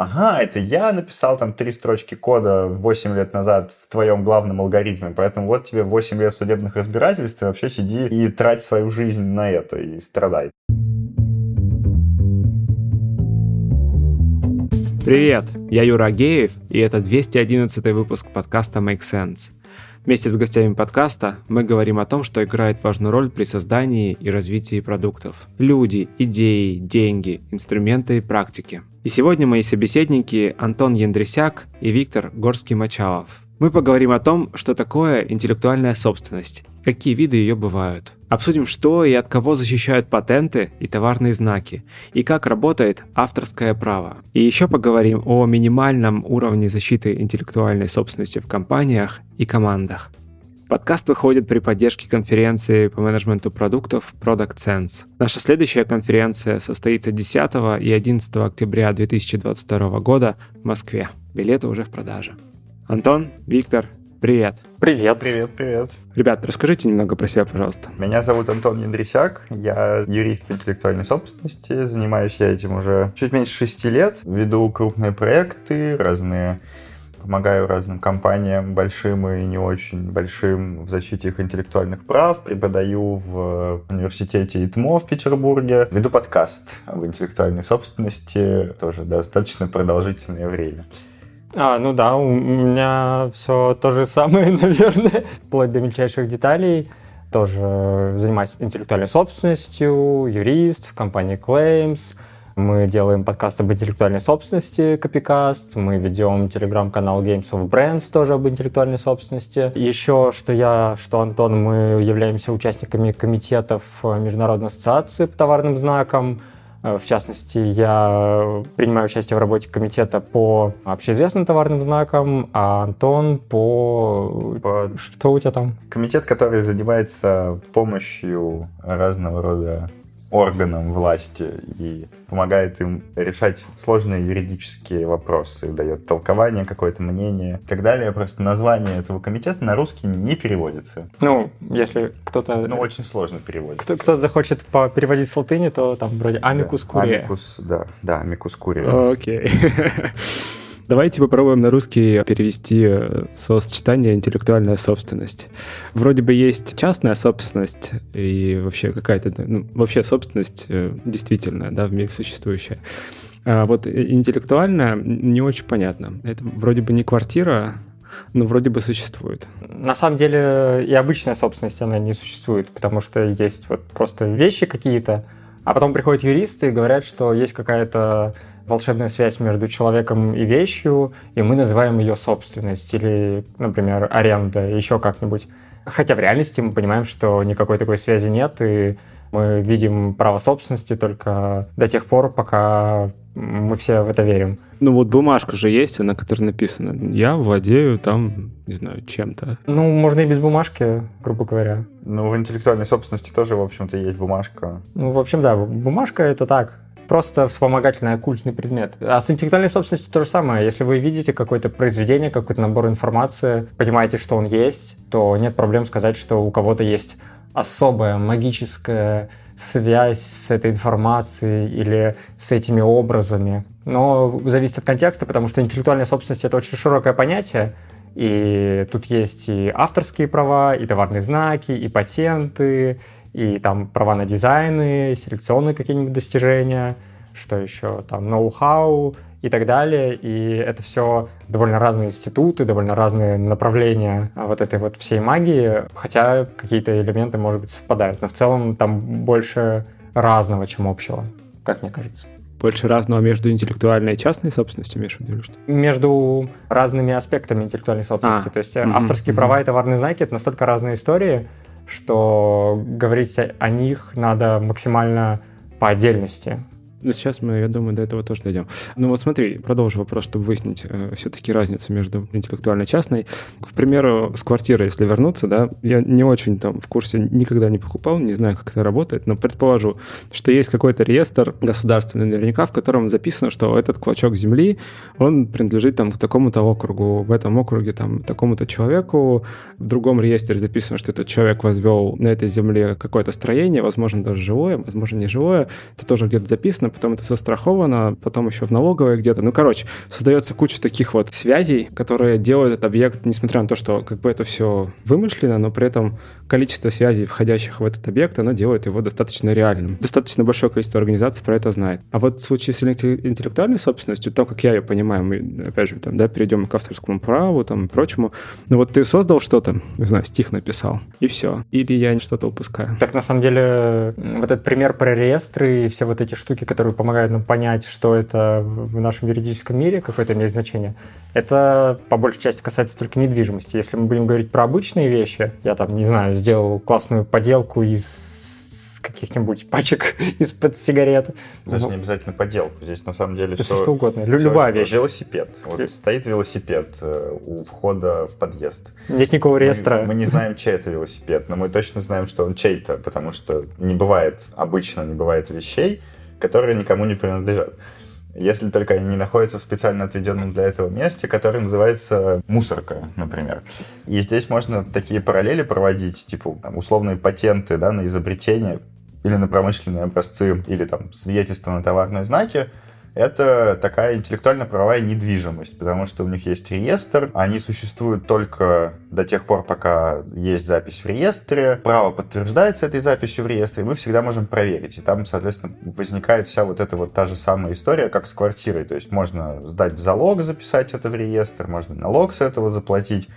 ага, это я написал там три строчки кода 8 лет назад в твоем главном алгоритме, поэтому вот тебе 8 лет судебных разбирательств, и вообще сиди и трать свою жизнь на это, и страдай. Привет, я Юра Агеев, и это 211 выпуск подкаста Make Sense. Вместе с гостями подкаста мы говорим о том, что играет важную роль при создании и развитии продуктов. Люди, идеи, деньги, инструменты и практики. И сегодня мои собеседники Антон Яндресяк и Виктор Горский-Мачалов. Мы поговорим о том, что такое интеллектуальная собственность, какие виды ее бывают. Обсудим, что и от кого защищают патенты и товарные знаки, и как работает авторское право. И еще поговорим о минимальном уровне защиты интеллектуальной собственности в компаниях и командах. Подкаст выходит при поддержке конференции по менеджменту продуктов Product Sense. Наша следующая конференция состоится 10 и 11 октября 2022 года в Москве. Билеты уже в продаже. Антон, Виктор, привет. Привет. Привет, привет. Ребят, расскажите немного про себя, пожалуйста. Меня зовут Антон Яндрисяк, я юрист по интеллектуальной собственности, занимаюсь я этим уже чуть меньше шести лет, веду крупные проекты, разные помогаю разным компаниям, большим и не очень большим, в защите их интеллектуальных прав, преподаю в университете ИТМО в Петербурге, веду подкаст об интеллектуальной собственности, тоже достаточно продолжительное время. А, ну да, у меня все то же самое, наверное, вплоть до мельчайших деталей. Тоже занимаюсь интеллектуальной собственностью, юрист в компании Claims. Мы делаем подкаст об интеллектуальной собственности, Копикаст. Мы ведем телеграм-канал Games of Brands, тоже об интеллектуальной собственности. Еще, что я, что Антон, мы являемся участниками комитетов Международной ассоциации по товарным знакам. Э, в частности, я принимаю участие в работе комитета по общеизвестным товарным знакам, а Антон по... по... Что у тебя там? Комитет, который занимается помощью разного рода органам власти и помогает им решать сложные юридические вопросы, дает толкование, какое-то мнение и так далее. Просто название этого комитета на русский не переводится. Ну, если кто-то... Ну, очень сложно переводится. Кто- кто-то захочет переводить с латыни, то там вроде амикус да, курия. Амикус, да, да, амикус курия. Окей. Давайте попробуем на русский перевести э, словосочетание «интеллектуальная собственность». Вроде бы есть частная собственность и вообще какая-то, ну, вообще собственность э, действительно, да, в мире существующая. А вот интеллектуальная не очень понятно. Это вроде бы не квартира, но вроде бы существует. На самом деле и обычная собственность, она не существует, потому что есть вот просто вещи какие-то, а потом приходят юристы и говорят, что есть какая-то волшебная связь между человеком и вещью, и мы называем ее собственность или, например, аренда, еще как-нибудь. Хотя в реальности мы понимаем, что никакой такой связи нет, и мы видим право собственности только до тех пор, пока мы все в это верим. Ну вот бумажка же есть, на которой написано «Я владею там, не знаю, чем-то». Ну, можно и без бумажки, грубо говоря. Ну, в интеллектуальной собственности тоже, в общем-то, есть бумажка. Ну, в общем, да, бумажка — это так, просто вспомогательный оккультный предмет. А с интеллектуальной собственностью то же самое. Если вы видите какое-то произведение, какой-то набор информации, понимаете, что он есть, то нет проблем сказать, что у кого-то есть особая магическая связь с этой информацией или с этими образами. Но зависит от контекста, потому что интеллектуальная собственность — это очень широкое понятие, и тут есть и авторские права, и товарные знаки, и патенты, и там права на дизайны, селекционные какие-нибудь достижения, что еще там ноу-хау и так далее. И это все довольно разные институты, довольно разные направления вот этой вот всей магии, хотя какие-то элементы, может быть, совпадают. Но в целом там больше разного, чем общего, как мне кажется. Больше разного между интеллектуальной и частной собственностью, в виду? Что? Между разными аспектами интеллектуальной собственности. А, То есть mm-hmm, авторские mm-hmm. права и товарные знаки — это настолько разные истории, что говорить о них надо максимально по отдельности. Ну, сейчас мы, я думаю, до этого тоже дойдем. Ну вот смотри, продолжу вопрос, чтобы выяснить э, все-таки разницу между интеллектуальной и частной. К примеру, с квартиры, если вернуться, да, я не очень там в курсе, никогда не покупал, не знаю, как это работает, но предположу, что есть какой-то реестр государственный наверняка, в котором записано, что этот клочок земли, он принадлежит там к такому-то округу, в этом округе там такому-то человеку, в другом реестре записано, что этот человек возвел на этой земле какое-то строение, возможно, даже жилое, возможно, не жилое, это тоже где-то записано, зарегистрировано, потом это застраховано, потом еще в налоговой где-то. Ну, короче, создается куча таких вот связей, которые делают этот объект, несмотря на то, что как бы это все вымышленно, но при этом количество связей, входящих в этот объект, оно делает его достаточно реальным. Достаточно большое количество организаций про это знает. А вот в случае с интеллектуальной собственностью, то, как я ее понимаю, мы, опять же, там, да, перейдем к авторскому праву там, и прочему, ну вот ты создал что-то, не знаю, стих написал, и все. Или я что-то упускаю. Так, на самом деле, вот этот пример про реестры и все вот эти штуки, которые помогают нам понять, что это в нашем юридическом мире, какое-то имеет значение, это по большей части касается только недвижимости. Если мы будем говорить про обычные вещи, я там, не знаю, сделал классную поделку из каких-нибудь пачек из-под сигарет. Даже ну, не обязательно поделку. Здесь на самом деле все... что угодно. Все, Любая вещь. Велосипед. Вот стоит велосипед э, у входа в подъезд. Нет никакого реестра. Мы, мы не знаем, чей это велосипед, но мы точно знаем, что он чей-то, потому что не бывает, обычно не бывает вещей, которые никому не принадлежат если только они не находятся в специально отведенном для этого месте, которое называется мусорка, например. И здесь можно такие параллели проводить, типа там, условные патенты да, на изобретение или на промышленные образцы, или там свидетельства на товарные знаки, это такая интеллектуально-правовая недвижимость, потому что у них есть реестр, они существуют только до тех пор, пока есть запись в реестре, право подтверждается этой записью в реестре, и мы всегда можем проверить. И там, соответственно, возникает вся вот эта вот та же самая история, как с квартирой. То есть можно сдать залог, записать это в реестр, можно налог с этого заплатить,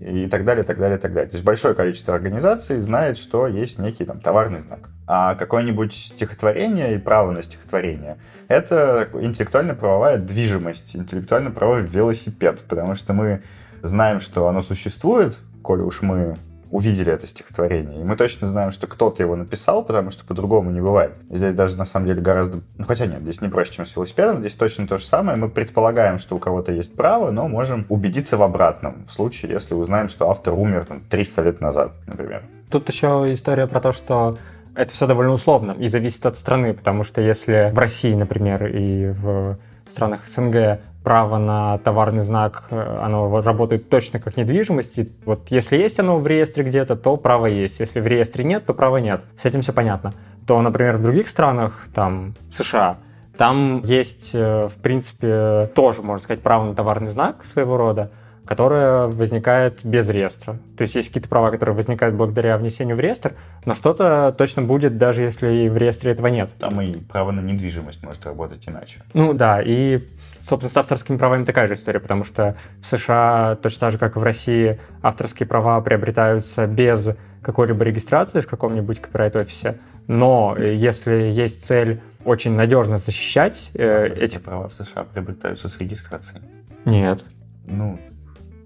и так далее, так далее, так далее. То есть большое количество организаций знает, что есть некий там товарный знак. А какое-нибудь стихотворение и право на стихотворение — это интеллектуально-правовая движимость, интеллектуально-правовой велосипед, потому что мы знаем, что оно существует, коли уж мы увидели это стихотворение. И мы точно знаем, что кто-то его написал, потому что по-другому не бывает. Здесь даже на самом деле гораздо... Ну, хотя нет, здесь не проще, чем с велосипедом. Здесь точно то же самое. Мы предполагаем, что у кого-то есть право, но можем убедиться в обратном. В случае, если узнаем, что автор умер там, 300 лет назад, например. Тут еще история про то, что это все довольно условно и зависит от страны, потому что если в России, например, и в странах СНГ право на товарный знак, э, оно работает точно как недвижимость. И вот если есть оно в реестре где-то, то право есть. Если в реестре нет, то права нет. С этим все понятно. То, например, в других странах, там, США, там есть, э, в принципе, тоже, можно сказать, право на товарный знак своего рода, которая возникает без реестра. То есть есть какие-то права, которые возникают благодаря внесению в реестр, но что-то точно будет, даже если в реестре этого нет. Там и право на недвижимость может работать иначе. Ну да, и, собственно, с авторскими правами такая же история, потому что в США, точно так же, как и в России, авторские права приобретаются без какой-либо регистрации в каком-нибудь копирайт-офисе, но если есть цель очень надежно защищать э, эти права в США приобретаются с регистрацией. Нет. Ну,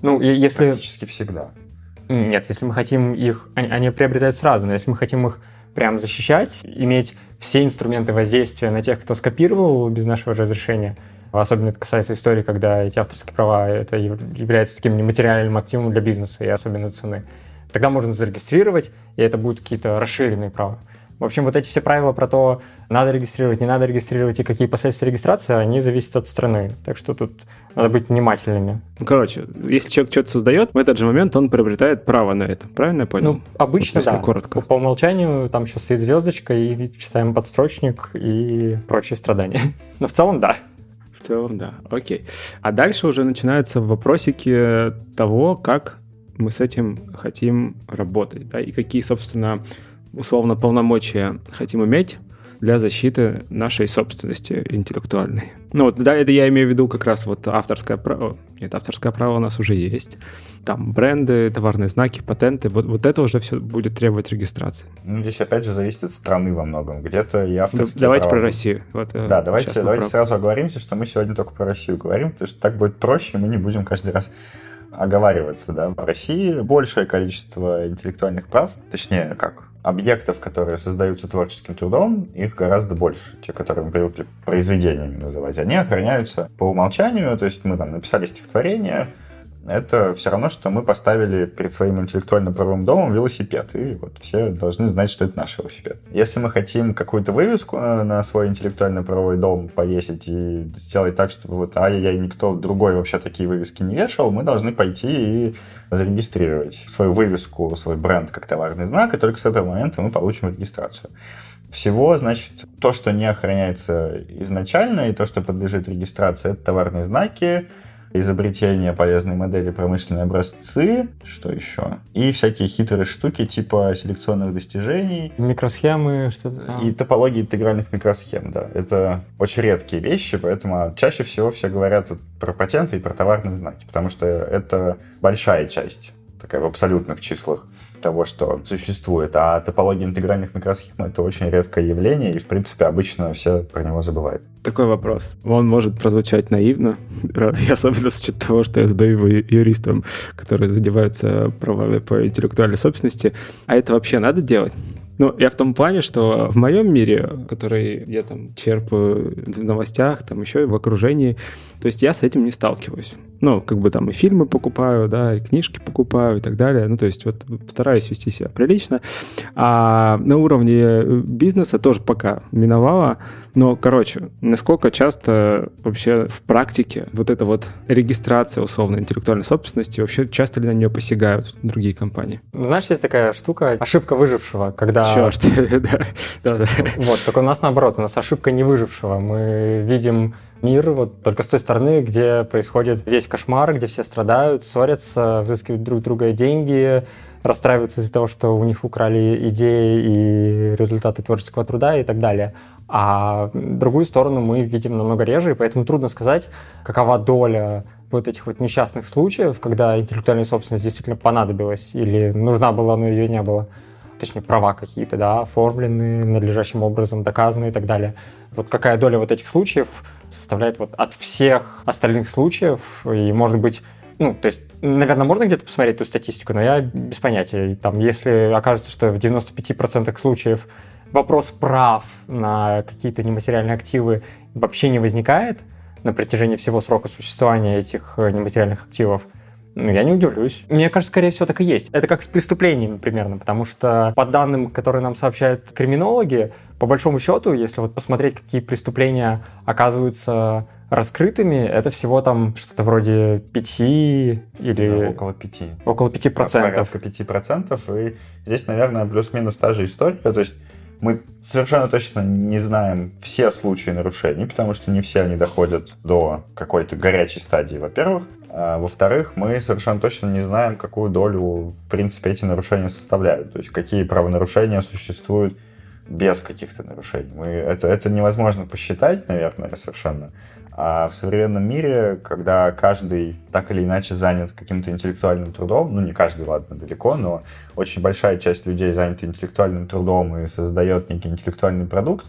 ну, если... Практически всегда. Нет, если мы хотим их... Они, они приобретают сразу, но если мы хотим их прям защищать, иметь все инструменты воздействия на тех, кто скопировал без нашего разрешения, особенно это касается истории, когда эти авторские права это является таким нематериальным активом для бизнеса и особенно цены, тогда можно зарегистрировать, и это будут какие-то расширенные права. В общем, вот эти все правила про то, надо регистрировать, не надо регистрировать и какие последствия регистрации, они зависят от страны. Так что тут надо быть внимательными. Ну, короче, если человек что-то создает, в этот же момент он приобретает право на это. Правильно я понял? Ну, обычно, вот, да. коротко. По, по умолчанию там еще стоит звездочка, и читаем подстрочник и прочие страдания. Но в целом, да. В целом, да. Окей. А дальше уже начинаются вопросики того, как мы с этим хотим работать, да, и какие, собственно, условно полномочия хотим иметь для защиты нашей собственности интеллектуальной. Ну вот, да, это я имею в виду как раз вот авторское право. Нет, авторское право у нас уже есть. Там бренды, товарные знаки, патенты. Вот, вот это уже все будет требовать регистрации. Ну, здесь опять же зависит от страны во многом. Где-то и авторские ну, Давайте права... про Россию. Вот, э, да, давайте, давайте про... сразу оговоримся, что мы сегодня только про Россию говорим, потому что так будет проще, мы не будем каждый раз оговариваться, да. В России большее количество интеллектуальных прав, точнее, как, объектов, которые создаются творческим трудом, их гораздо больше. Те, которые мы привыкли произведениями называть, они охраняются по умолчанию, то есть мы там написали стихотворение, это все равно, что мы поставили перед своим интеллектуально-правовым домом велосипед, и вот все должны знать, что это наш велосипед. Если мы хотим какую-то вывеску э, на свой интеллектуально-правовой дом повесить и сделать так, чтобы вот ай-яй, никто другой вообще такие вывески не вешал, мы должны пойти и зарегистрировать свою вывеску, свой бренд как товарный знак, и только с этого момента мы получим регистрацию. всего, значит, то, что не охраняется изначально, и то, что подлежит регистрации, это товарные знаки, изобретения полезной модели, промышленные образцы, что еще? И всякие хитрые штуки типа селекционных достижений. Микросхемы, что-то. И топологии интегральных микросхем, да. Это очень редкие вещи, поэтому чаще всего все говорят про патенты и про товарные знаки, потому что это большая часть такая в абсолютных числах того, что существует. А топология интегральных микросхем — это очень редкое явление, и, в принципе, обычно все про него забывают. Такой вопрос. Он может прозвучать наивно, особенно с учетом того, что я задаю его юристам, которые задеваются правами по интеллектуальной собственности. А это вообще надо делать? Ну, я в том плане, что в моем мире, который я там черпаю в новостях, там еще и в окружении, то есть я с этим не сталкиваюсь. Ну, как бы там и фильмы покупаю, да, и книжки покупаю и так далее. Ну, то есть вот стараюсь вести себя прилично. А на уровне бизнеса тоже пока миновало. Но, короче, насколько часто вообще в практике вот эта вот регистрация условно интеллектуальной собственности, вообще часто ли на нее посягают другие компании? Знаешь, есть такая штука, ошибка выжившего, когда... Черт, да, да. Вот, только у нас наоборот, у нас ошибка не выжившего. Мы видим мир вот только с той стороны, где происходит весь кошмар, где все страдают, ссорятся, взыскивают друг друга деньги, расстраиваются из-за того, что у них украли идеи и результаты творческого труда и так далее. А другую сторону мы видим намного реже, и поэтому трудно сказать, какова доля вот этих вот несчастных случаев, когда интеллектуальная собственность действительно понадобилась или нужна была, но ее не было точнее, права какие-то, да, оформлены надлежащим образом, доказаны и так далее. Вот какая доля вот этих случаев составляет вот от всех остальных случаев, и, может быть, ну, то есть, наверное, можно где-то посмотреть ту статистику, но я без понятия. Там, если окажется, что в 95% случаев вопрос прав на какие-то нематериальные активы вообще не возникает на протяжении всего срока существования этих э, нематериальных активов, ну, я не удивлюсь. Мне кажется, скорее всего, так и есть. Это как с преступлениями примерно, потому что по данным, которые нам сообщают криминологи, по большому счету, если вот посмотреть, какие преступления оказываются раскрытыми, это всего там что-то вроде 5 или... Да, около 5. Около 5 процентов. Порядка 5 процентов. И здесь, наверное, плюс-минус та же история. То есть мы совершенно точно не знаем все случаи нарушений, потому что не все они доходят до какой-то горячей стадии, во-первых. А, во-вторых, мы совершенно точно не знаем, какую долю, в принципе, эти нарушения составляют. То есть какие правонарушения существуют без каких-то нарушений. Мы, это, это невозможно посчитать, наверное, совершенно. А в современном мире, когда каждый так или иначе занят каким-то интеллектуальным трудом, ну не каждый, ладно, далеко, но очень большая часть людей занята интеллектуальным трудом и создает некий интеллектуальный продукт,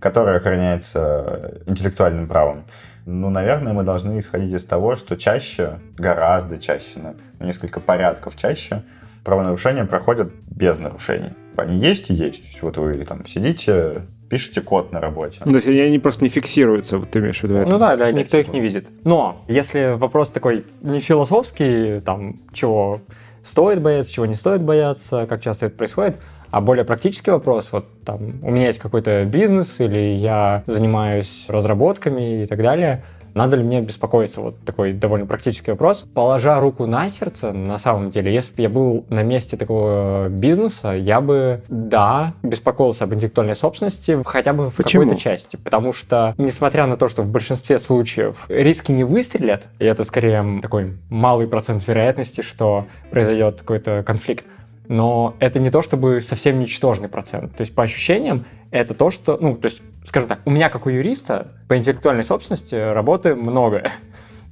который охраняется интеллектуальным правом, ну, наверное, мы должны исходить из того, что чаще, гораздо чаще, на несколько порядков чаще, правонарушения проходят без нарушений. Они есть и есть. Вот вы там сидите, пишете код на работе. Ну, то есть они просто не фиксируются, вот ты имеешь в виду это? Ну да, да, никто их не видит. Но если вопрос такой не философский, там, чего стоит бояться, чего не стоит бояться, как часто это происходит, а более практический вопрос, вот там у меня есть какой-то бизнес или я занимаюсь разработками и так далее, надо ли мне беспокоиться? Вот такой довольно практический вопрос. Положа руку на сердце, на самом деле, если бы я был на месте такого бизнеса, я бы, да, беспокоился об интеллектуальной собственности хотя бы в какой-то части. Потому что, несмотря на то, что в большинстве случаев риски не выстрелят, и это скорее такой малый процент вероятности, что произойдет какой-то конфликт, но это не то чтобы совсем ничтожный процент. То есть по ощущениям это то, что, ну, то есть, скажем так, у меня как у юриста по интеллектуальной собственности работы много.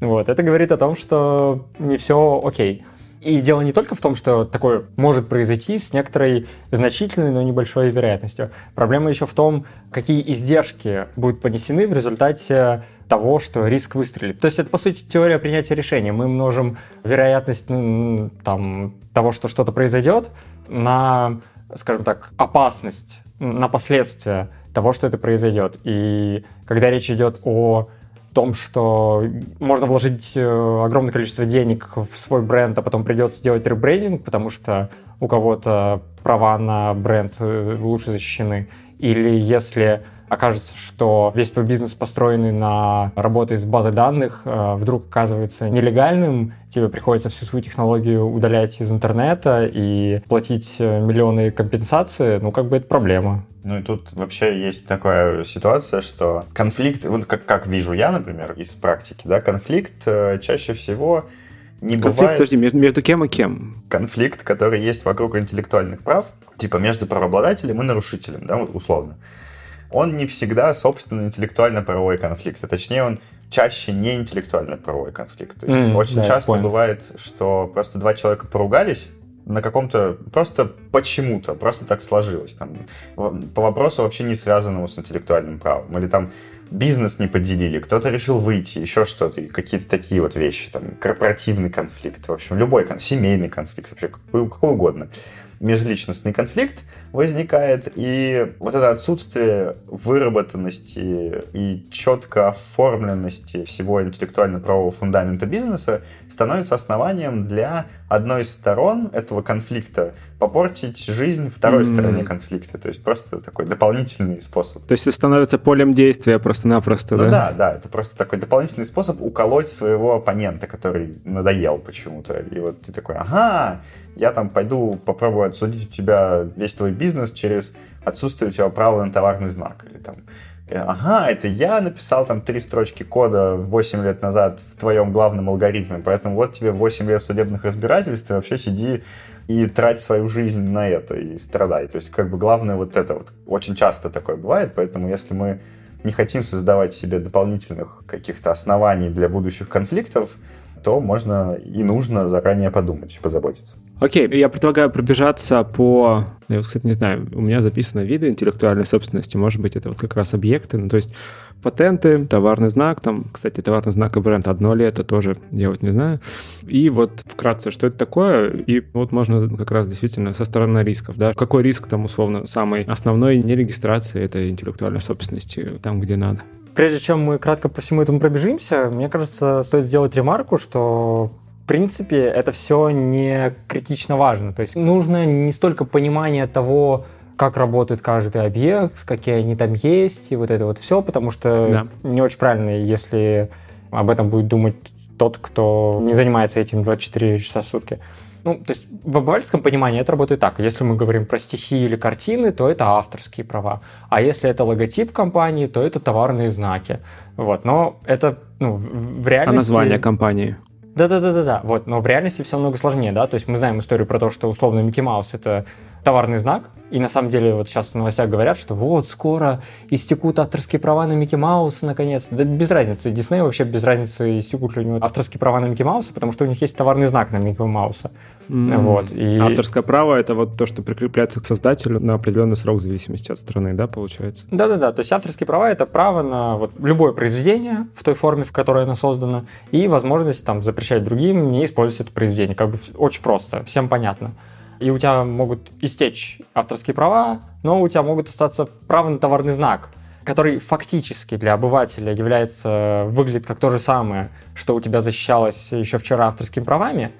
Вот, это говорит о том, что не все окей. И дело не только в том, что такое может произойти с некоторой значительной, но небольшой вероятностью. Проблема еще в том, какие издержки будут понесены в результате того, что риск выстрелит. То есть это, по сути, теория принятия решения. Мы множим вероятность там, того, что что-то произойдет, на, скажем так, опасность, на последствия того, что это произойдет. И когда речь идет о том, что можно вложить э, огромное количество денег в свой бренд, а потом придется делать ребрендинг, потому что у кого-то права на бренд э, лучше защищены. Или если окажется, что весь твой бизнес, построенный на работе с базой данных, э, вдруг оказывается нелегальным, тебе приходится всю свою технологию удалять из интернета и платить э, миллионы компенсации, ну, как бы это проблема. Ну и тут вообще есть такая ситуация, что конфликт, вот как, как вижу я, например, из практики, да, конфликт э, чаще всего не конфликт, бывает... Подожди, между, между кем и кем? Конфликт, который есть вокруг интеллектуальных прав, типа между правообладателем и нарушителем, да, условно он не всегда, собственно, интеллектуально-правовой конфликт, а точнее он чаще не интеллектуально-правовой конфликт. То есть mm, очень да, часто бывает, что просто два человека поругались, на каком-то просто почему-то, просто так сложилось. Там, по вопросу вообще не связанному с интеллектуальным правом. Или там бизнес не поделили, кто-то решил выйти, еще что-то, какие-то такие вот вещи, там, корпоративный конфликт, в общем, любой, семейный конфликт, вообще какой, какой угодно межличностный конфликт возникает, и вот это отсутствие выработанности и четко оформленности всего интеллектуально-правового фундамента бизнеса становится основанием для одной из сторон этого конфликта попортить жизнь второй mm-hmm. стороне конфликта. То есть просто такой дополнительный способ. То есть это становится полем действия просто-напросто, ну, да? да, да. Это просто такой дополнительный способ уколоть своего оппонента, который надоел почему-то. И вот ты такой, ага, я там пойду попробую отсудить у тебя весь твой бизнес через отсутствие у тебя права на товарный знак. Или там, ага, это я написал там три строчки кода 8 лет назад в твоем главном алгоритме, поэтому вот тебе 8 лет судебных разбирательств, и вообще сиди и трать свою жизнь на это и страдай. То есть, как бы главное вот это вот. Очень часто такое бывает, поэтому если мы не хотим создавать себе дополнительных каких-то оснований для будущих конфликтов, то можно и нужно заранее подумать, позаботиться. Окей, я предлагаю пробежаться по... Я, кстати, не знаю, у меня записано виды интеллектуальной собственности, может быть, это вот как раз объекты, ну, то есть патенты, товарный знак, там, кстати, товарный знак и бренд одно ли это тоже, я вот не знаю. И вот вкратце, что это такое, и вот можно как раз действительно со стороны рисков, да, какой риск там условно самый основной нерегистрации этой интеллектуальной собственности там, где надо. Прежде чем мы кратко по всему этому пробежимся, мне кажется, стоит сделать ремарку, что в принципе это все не критично важно. То есть нужно не столько понимание того, как работает каждый объект, какие они там есть, и вот это вот все, потому что да. не очень правильно, если об этом будет думать тот, кто не занимается этим 24 часа в сутки. Ну, то есть в обывательском понимании это работает так. Если мы говорим про стихи или картины, то это авторские права. А если это логотип компании, то это товарные знаки. Вот, но это ну, в реальности... А название компании? Да-да-да-да-да. Вот, но в реальности все много сложнее, да. То есть мы знаем историю про то, что условно Микки Маус это товарный знак, и на самом деле вот сейчас в новостях говорят, что вот скоро истекут авторские права на Микки Мауса наконец. Да без разницы. Дисней вообще без разницы истекут ли у него авторские права на Микки Мауса, потому что у них есть товарный знак на Микки Мауса. Mm. Вот, и... Авторское право — это вот то, что прикрепляется к создателю на определенный срок в зависимости от страны, да, получается? Да-да-да, то есть авторские права — это право на вот любое произведение в той форме, в которой оно создано, и возможность там запрещать другим не использовать это произведение. Как бы очень просто, всем понятно и у тебя могут истечь авторские права, но у тебя могут остаться права на товарный знак, который фактически для обывателя является, выглядит как то же самое, что у тебя защищалось еще вчера авторскими правами,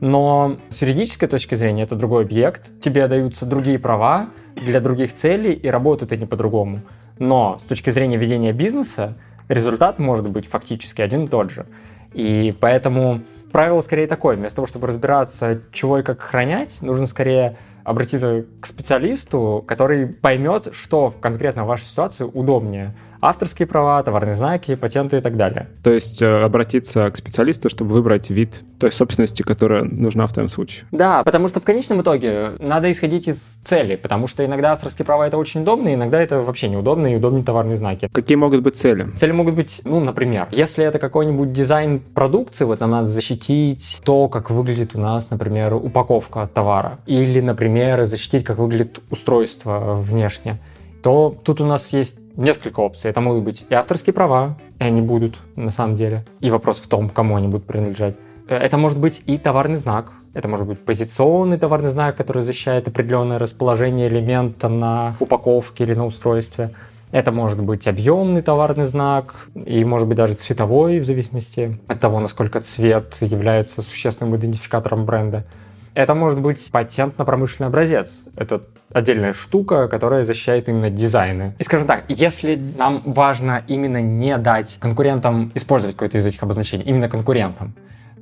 но с юридической точки зрения это другой объект, тебе даются другие права для других целей, и работают они по-другому. Но с точки зрения ведения бизнеса результат может быть фактически один и тот же. И поэтому правило скорее такое. Вместо того, чтобы разбираться, чего и как хранять, нужно скорее обратиться к специалисту, который поймет, что конкретно в вашей ситуации удобнее авторские права, товарные знаки, патенты и так далее. То есть э, обратиться к специалисту, чтобы выбрать вид той собственности, которая нужна в твоем случае. Да, потому что в конечном итоге надо исходить из цели, потому что иногда авторские права это очень удобно, иногда это вообще неудобно и удобнее товарные знаки. Какие могут быть цели? Цели могут быть, ну, например, если это какой-нибудь дизайн продукции, вот нам надо защитить то, как выглядит у нас, например, упаковка товара, или, например, защитить, как выглядит устройство внешне то тут у нас есть несколько опций. Это могут быть и авторские права, и они будут на самом деле. И вопрос в том, кому они будут принадлежать. Э, это может быть и товарный знак. Это может быть позиционный товарный знак, который защищает определенное расположение элемента на упаковке или на устройстве. Это может быть объемный товарный знак и может быть даже цветовой, в зависимости от того, насколько цвет является существенным идентификатором бренда. Это может быть патент на промышленный образец. Это отдельная штука, которая защищает именно дизайны. И скажем так, если нам важно именно не дать конкурентам использовать какое-то из этих обозначений, именно конкурентам,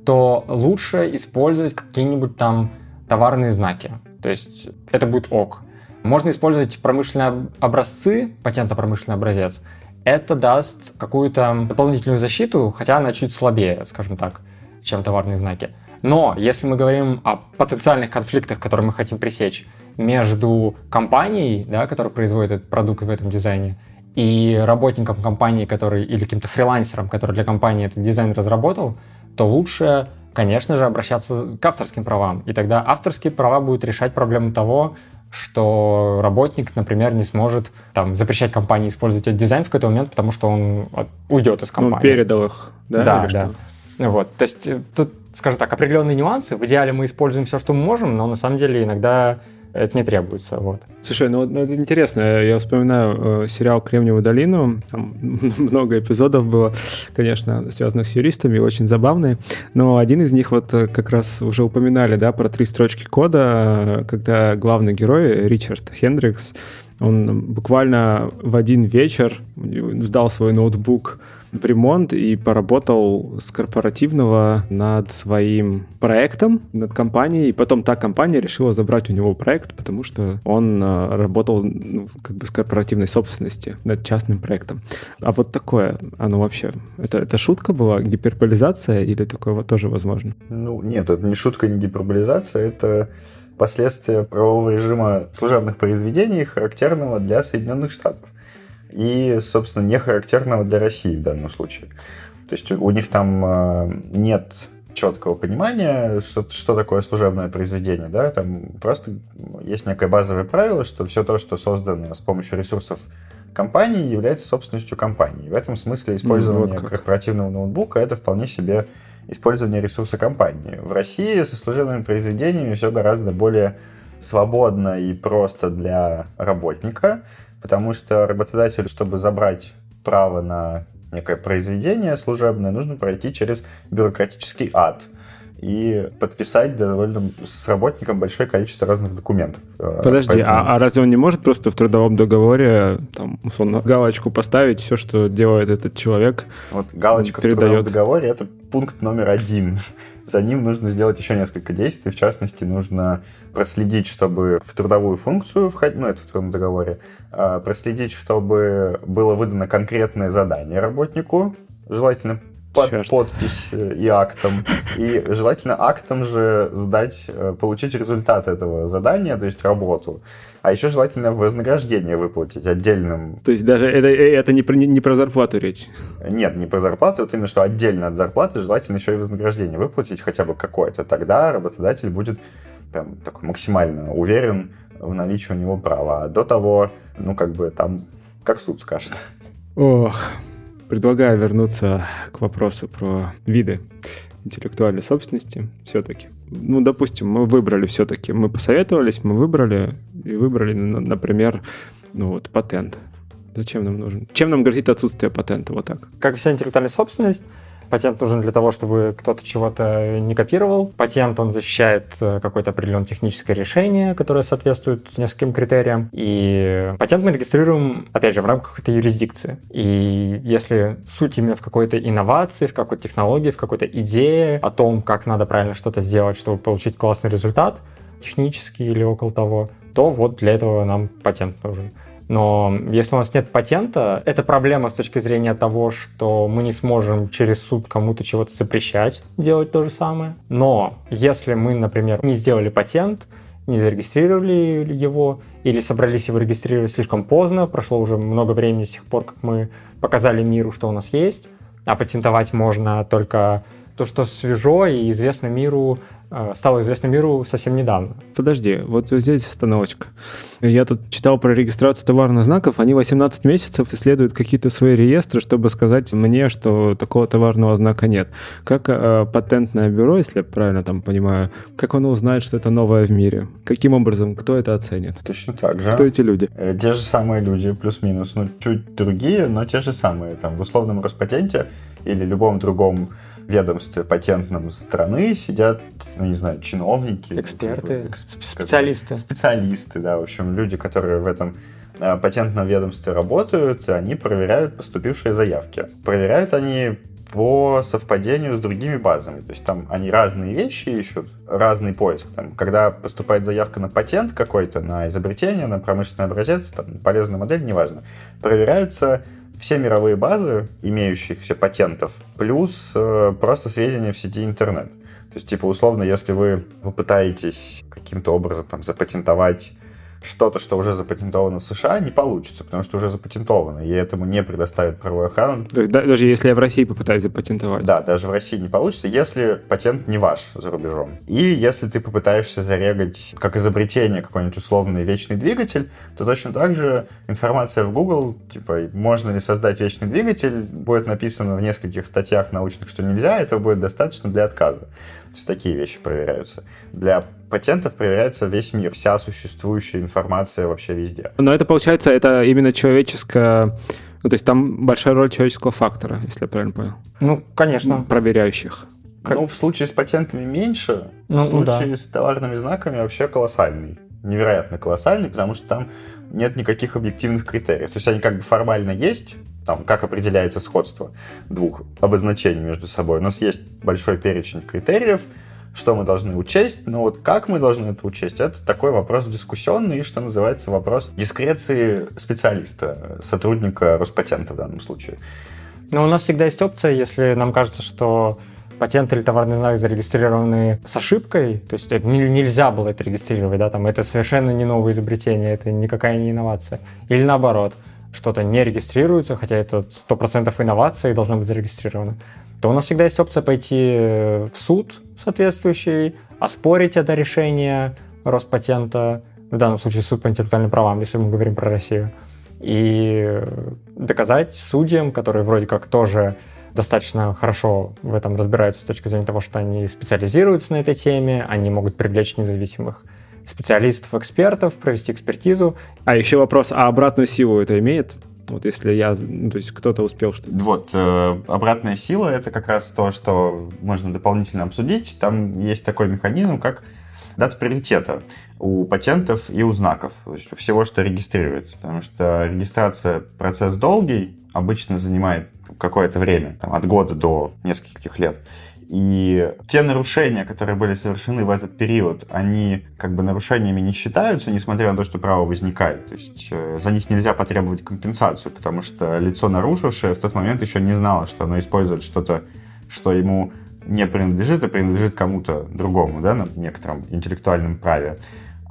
то лучше использовать какие-нибудь там товарные знаки. То есть это будет ок. Можно использовать промышленные образцы, патент на промышленный образец. Это даст какую-то дополнительную защиту, хотя она чуть слабее, скажем так, чем товарные знаки. Но если мы говорим о потенциальных конфликтах, которые мы хотим пресечь между компанией, да, которая производит этот продукт в этом дизайне, и работником компании, который, или каким-то фрилансером, который для компании этот дизайн разработал, то лучше, конечно же, обращаться к авторским правам. И тогда авторские права будут решать проблему того, что работник, например, не сможет там, запрещать компании использовать этот дизайн в какой-то момент, потому что он уйдет из ну, компании. Ну, передал их, да? Да, да. Вот, то есть э, тут, скажем так, определенные нюансы. В идеале мы используем все, что мы можем, но на самом деле иногда это не требуется. Вот. Слушай, ну, ну это интересно. Я вспоминаю э, сериал «Кремниевую долину». Там много эпизодов было, конечно, связанных с юристами, очень забавные. Но один из них вот э, как раз уже упоминали, да, про три строчки кода, когда главный герой Ричард Хендрикс, он буквально в один вечер сдал свой ноутбук в ремонт и поработал с корпоративного над своим проектом, над компанией. И потом та компания решила забрать у него проект, потому что он а, работал ну, как бы с корпоративной собственности над частным проектом. А вот такое, оно вообще, это, это шутка была, гиперболизация или такое вот тоже возможно? Ну, нет, это не шутка, не гиперболизация, это последствия правового режима служебных произведений, характерного для Соединенных Штатов и, собственно, не характерного для России в данном случае. То есть у них там э, нет четкого понимания, что, что такое служебное произведение, да, там просто есть некое базовое правило, что все то, что создано с помощью ресурсов компании, является собственностью компании. В этом смысле использование ну, вот корпоративного ноутбука это вполне себе использование ресурса компании. В России со служебными произведениями все гораздо более свободно и просто для работника потому что работодателю, чтобы забрать право на некое произведение служебное, нужно пройти через бюрократический ад и подписать довольно с работником большое количество разных документов. Э, Подожди, Поэтому... а, а разве он не может просто в трудовом договоре там, условно, галочку поставить, все, что делает этот человек? Вот галочка передает. в трудовом договоре это пункт номер один. За ним нужно сделать еще несколько действий. В частности, нужно проследить, чтобы в трудовую функцию входить, ну, это в трудовом договоре, а, проследить, чтобы было выдано конкретное задание работнику, желательно под Черт. подпись э, и актом. И желательно актом же сдать, э, получить результат этого задания, то есть работу. А еще желательно вознаграждение выплатить отдельным. То есть даже это, э, это не, про, не, не про зарплату речь? Нет, не про зарплату, это именно что отдельно от зарплаты желательно еще и вознаграждение выплатить хотя бы какое-то. Тогда работодатель будет прям такой максимально уверен в наличии у него права. А до того, ну как бы там, как суд скажет. Ох, Предлагаю вернуться к вопросу про виды интеллектуальной собственности все-таки. Ну, допустим, мы выбрали все-таки, мы посоветовались, мы выбрали, и выбрали, например, ну вот, патент. Зачем нам нужен? Чем нам грозит отсутствие патента? Вот так. Как вся интеллектуальная собственность, Патент нужен для того, чтобы кто-то чего-то не копировал. Патент, он защищает э, какое-то определенное техническое решение, которое соответствует нескольким критериям. И патент мы регистрируем, опять же, в рамках этой юрисдикции. И если суть именно в какой-то инновации, в какой-то технологии, в какой-то идее о том, как надо правильно что-то сделать, чтобы получить классный результат, технический или около того, то вот для этого нам патент нужен. Но если у нас нет патента, это проблема с точки зрения того, что мы не сможем через суд кому-то чего-то запрещать делать то же самое. Но если мы, например, не сделали патент, не зарегистрировали его или собрались его регистрировать слишком поздно, прошло уже много времени с тех пор, как мы показали миру, что у нас есть, а патентовать можно только то, что свежо и известно миру стало известно миру совсем недавно. Подожди, вот здесь остановочка. Я тут читал про регистрацию товарных знаков. Они 18 месяцев исследуют какие-то свои реестры, чтобы сказать мне, что такого товарного знака нет. Как э, патентное бюро, если я правильно там понимаю, как оно узнает, что это новое в мире? Каким образом? Кто это оценит? Точно так же. Кто эти люди? Э, те же самые люди, плюс-минус. Ну, чуть другие, но те же самые. Там в условном Роспатенте или любом другом ведомстве патентном страны сидят, ну, не знаю, чиновники. Эксперты, специалисты. Специалисты, да, в общем, люди, которые в этом а, патентном ведомстве работают, они проверяют поступившие заявки. Проверяют они по совпадению с другими базами. То есть там они разные вещи ищут, разный поиск. Там, когда поступает заявка на патент какой-то, на изобретение, на промышленный образец, там, полезную модель, неважно, проверяются все мировые базы имеющихся патентов, плюс э, просто сведения в сети интернет. То есть, типа, условно, если вы попытаетесь каким-то образом там запатентовать что-то, что уже запатентовано в США, не получится, потому что уже запатентовано, и этому не предоставят правовую охрану. То есть, даже если я в России попытаюсь запатентовать? Да, даже в России не получится, если патент не ваш за рубежом. И если ты попытаешься зарегать как изобретение какой-нибудь условный вечный двигатель, то точно так же информация в Google, типа, можно ли создать вечный двигатель, будет написано в нескольких статьях научных, что нельзя, этого будет достаточно для отказа. Есть такие вещи проверяются. Для патентов проверяется весь мир, вся существующая информация вообще везде. Но это получается, это именно человеческое... Ну, то есть там большая роль человеческого фактора, если я правильно понял. Ну, конечно. Проверяющих. Как... Ну, в случае с патентами меньше, ну, в случае да. с товарными знаками вообще колоссальный. Невероятно колоссальный, потому что там нет никаких объективных критериев. То есть они как бы формально есть, там, как определяется сходство двух обозначений между собой. У нас есть большой перечень критериев, что мы должны учесть, но вот как мы должны это учесть, это такой вопрос дискуссионный что называется, вопрос дискреции специалиста, сотрудника Роспатента в данном случае. Но у нас всегда есть опция, если нам кажется, что патент или товарный знак зарегистрированы с ошибкой, то есть нельзя было это регистрировать, да, там это совершенно не новое изобретение, это никакая не инновация. Или наоборот, что-то не регистрируется, хотя это 100% инновация и должно быть зарегистрировано, то у нас всегда есть опция пойти в суд соответствующий, оспорить это решение Роспатента, в данном случае суд по интеллектуальным правам, если мы говорим про Россию, и доказать судьям, которые вроде как тоже достаточно хорошо в этом разбираются с точки зрения того, что они специализируются на этой теме, они могут привлечь независимых специалистов, экспертов, провести экспертизу. А еще вопрос, а обратную силу это имеет? Вот если я, ну, то есть кто-то успел что-то. Вот, э, обратная сила — это как раз то, что можно дополнительно обсудить. Там есть такой механизм, как дата приоритета у патентов и у знаков, то есть у всего, что регистрируется. Потому что регистрация — процесс долгий, обычно занимает какое-то время, там, от года до нескольких лет. И те нарушения, которые были совершены в этот период, они как бы нарушениями не считаются, несмотря на то, что право возникает. То есть э, за них нельзя потребовать компенсацию, потому что лицо нарушившее в тот момент еще не знало, что оно использует что-то, что ему не принадлежит, а принадлежит кому-то другому, да, на некотором интеллектуальном праве.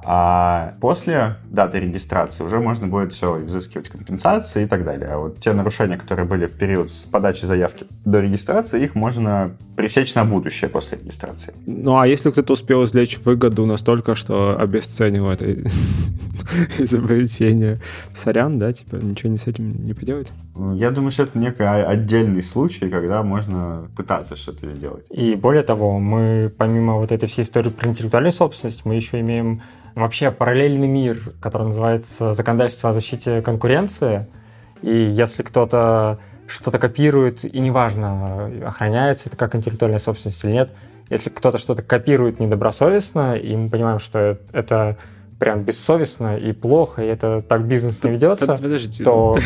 А после даты регистрации уже можно будет все изыскивать компенсации и так далее. А вот те нарушения, которые были в период с подачи заявки до регистрации, их можно пресечь на будущее после регистрации. Ну а если кто-то успел извлечь выгоду настолько, что обесценил это изобретение, сорян, да, типа ничего не с этим не поделать? Я думаю, что это некий отдельный случай, когда можно пытаться что-то сделать. И более того, мы помимо вот этой всей истории про интеллектуальную собственность, мы еще имеем вообще параллельный мир, который называется законодательство о защите конкуренции. И если кто-то что-то копирует, и неважно, охраняется это как интеллектуальная собственность или нет, если кто-то что-то копирует недобросовестно, и мы понимаем, что это прям бессовестно и плохо, и это так бизнес не ведется, то...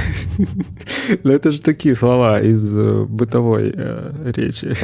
Но это же такие слова из э, бытовой э, речи.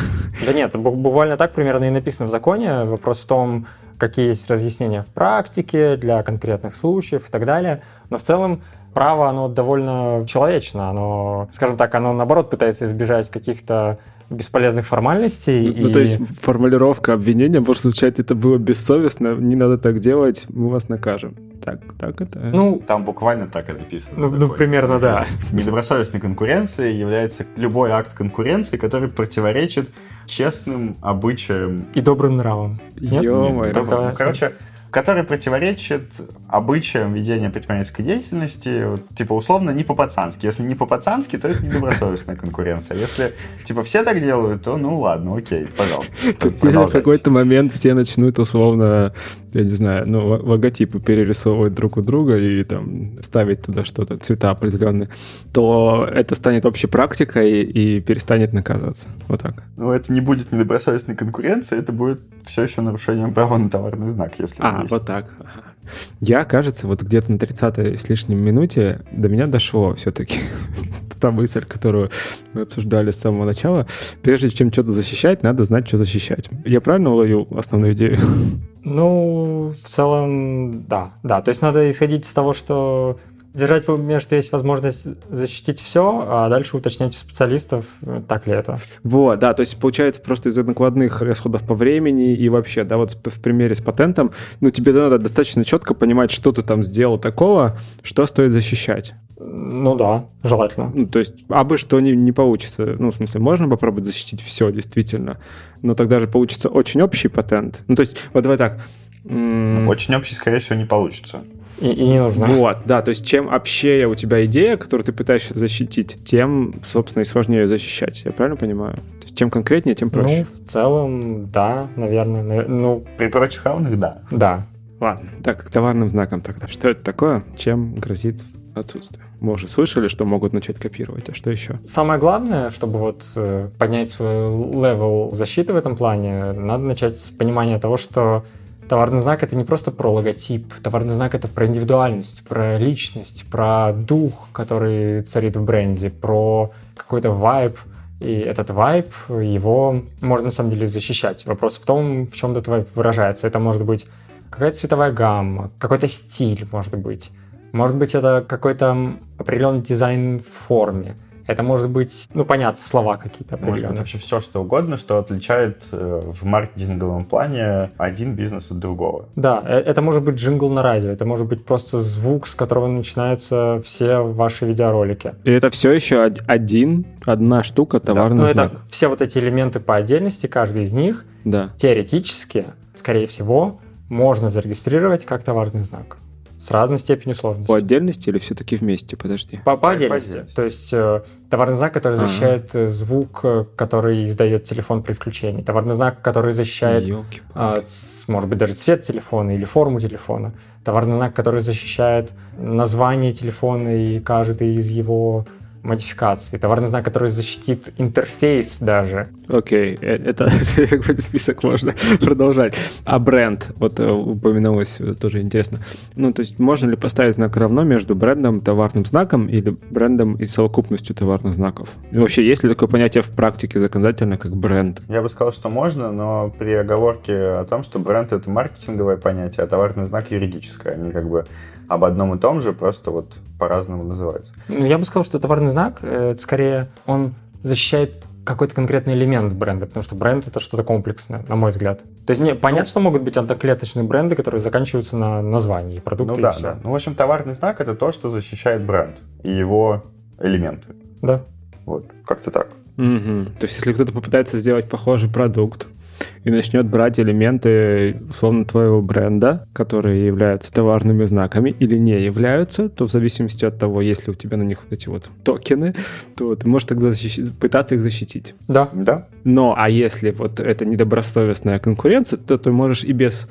Да нет, буквально так примерно и написано в законе. Вопрос в том, какие есть разъяснения в практике для конкретных случаев и так далее. Но в целом право, оно довольно человечно. Оно, скажем так, оно наоборот пытается избежать каких-то бесполезных формальностей. Ну, и... то есть формулировка обвинения может звучать, это было бессовестно, не надо так делать, мы вас накажем. Так, так это? Ну, там буквально так и написано. Ну, ну примерно, да. Недобросовестной конкуренцией является любой акт конкуренции, который противоречит честным обычаям. И добрым нравам. Нет? Ё-моё. Добрым. Ну, короче, который противоречит обычаям ведения предпринимательской деятельности, вот, типа, условно, не по-пацански. Если не по-пацански, то это недобросовестная конкуренция. Если, типа, все так делают, то, ну, ладно, окей, пожалуйста. Если в какой-то момент все начнут, условно, я не знаю, ну, логотипы перерисовывать друг у друга и там ставить туда что-то, цвета определенные, то это станет общей практикой и перестанет наказываться. Вот так. Ну, это не будет недобросовестной конкуренции, это будет все еще нарушением права на товарный знак, если А, вот так. Я, кажется, вот где-то на 30 с лишним минуте до меня дошло все-таки та мысль, которую мы обсуждали с самого начала. Прежде чем что-то защищать, надо знать, что защищать. Я правильно уловил основную идею? Ну, в целом, да. Да, то есть надо исходить из того, что держать в уме, что есть возможность защитить все, а дальше уточнять у специалистов, так ли это. Вот, да, то есть получается просто из-за накладных расходов по времени и вообще, да, вот в примере с патентом, ну, тебе надо достаточно четко понимать, что ты там сделал такого, что стоит защищать. Ну да, желательно. Ну, то есть, а бы что не, не получится. Ну, в смысле, можно попробовать защитить все, действительно. Но тогда же получится очень общий патент. Ну, то есть, вот давай так. Очень общий, скорее всего, не получится. И, и не нужно. Вот, да, то есть чем общее у тебя идея, которую ты пытаешься защитить, тем, собственно, и сложнее защищать. Я правильно понимаю? То есть чем конкретнее, тем проще. Ну, в целом, да, наверное. Ну, При прочих равных, да. Да. Ладно, так, к товарным знакам тогда. Что это такое? Чем грозит отсутствие? Мы уже слышали, что могут начать копировать, а что еще? Самое главное, чтобы вот э, поднять свой level защиты в этом плане, надо начать с понимания того, что Товарный знак — это не просто про логотип. Товарный знак — это про индивидуальность, про личность, про дух, который царит в бренде, про какой-то вайб. И этот вайб, его можно на самом деле защищать. Вопрос в том, в чем этот вайб выражается. Это может быть какая-то цветовая гамма, какой-то стиль, может быть. Может быть, это какой-то определенный дизайн в форме. Это может быть, ну, понятно, слова какие-то. Может быть вообще все, что угодно, что отличает э, в маркетинговом плане один бизнес от другого. Да, э, это может быть джингл на радио, это может быть просто звук, с которого начинаются все ваши видеоролики. И это все еще один, одна штука товарный да. Ну, это все вот эти элементы по отдельности, каждый из них, да. теоретически, скорее всего, можно зарегистрировать как товарный знак. С разной степенью сложности. По отдельности или все-таки вместе? Подожди. По, по, отдельности. по отдельности. То есть э, товарный знак, который защищает А-а-а. звук, э, который издает телефон при включении. Товарный знак, который защищает, э, может быть, даже цвет телефона или форму телефона. Товарный знак, который защищает название телефона и каждый из его модификации. Товарный знак, который защитит интерфейс даже. Окей, okay. это какой-то список можно продолжать. А бренд, вот э, упоминалось, э, тоже интересно. Ну, то есть можно ли поставить знак равно между брендом, товарным знаком или брендом и совокупностью товарных знаков? И вообще, есть ли такое понятие в практике законодательно, как бренд? Я бы сказал, что можно, но при оговорке о том, что бренд — это маркетинговое понятие, а товарный знак — юридическое. Они как бы об одном и том же, просто вот по-разному называются. Ну, я бы сказал, что товарный знак, э, это скорее он защищает какой-то конкретный элемент бренда, потому что бренд это что-то комплексное, на мой взгляд. То есть не, понятно, ну, что могут быть одноклеточные бренды, которые заканчиваются на названии продукта. Ну да, да. Ну, в общем, товарный знак это то, что защищает бренд и его элементы. Да. Вот, как-то так. Угу. То есть, если кто-то попытается сделать похожий продукт, и начнет брать элементы, условно, твоего бренда, которые являются товарными знаками или не являются, то в зависимости от того, есть ли у тебя на них вот эти вот токены, то ты можешь тогда защищ... пытаться их защитить. Да. Да. Но, а если вот это недобросовестная конкуренция, то ты можешь и без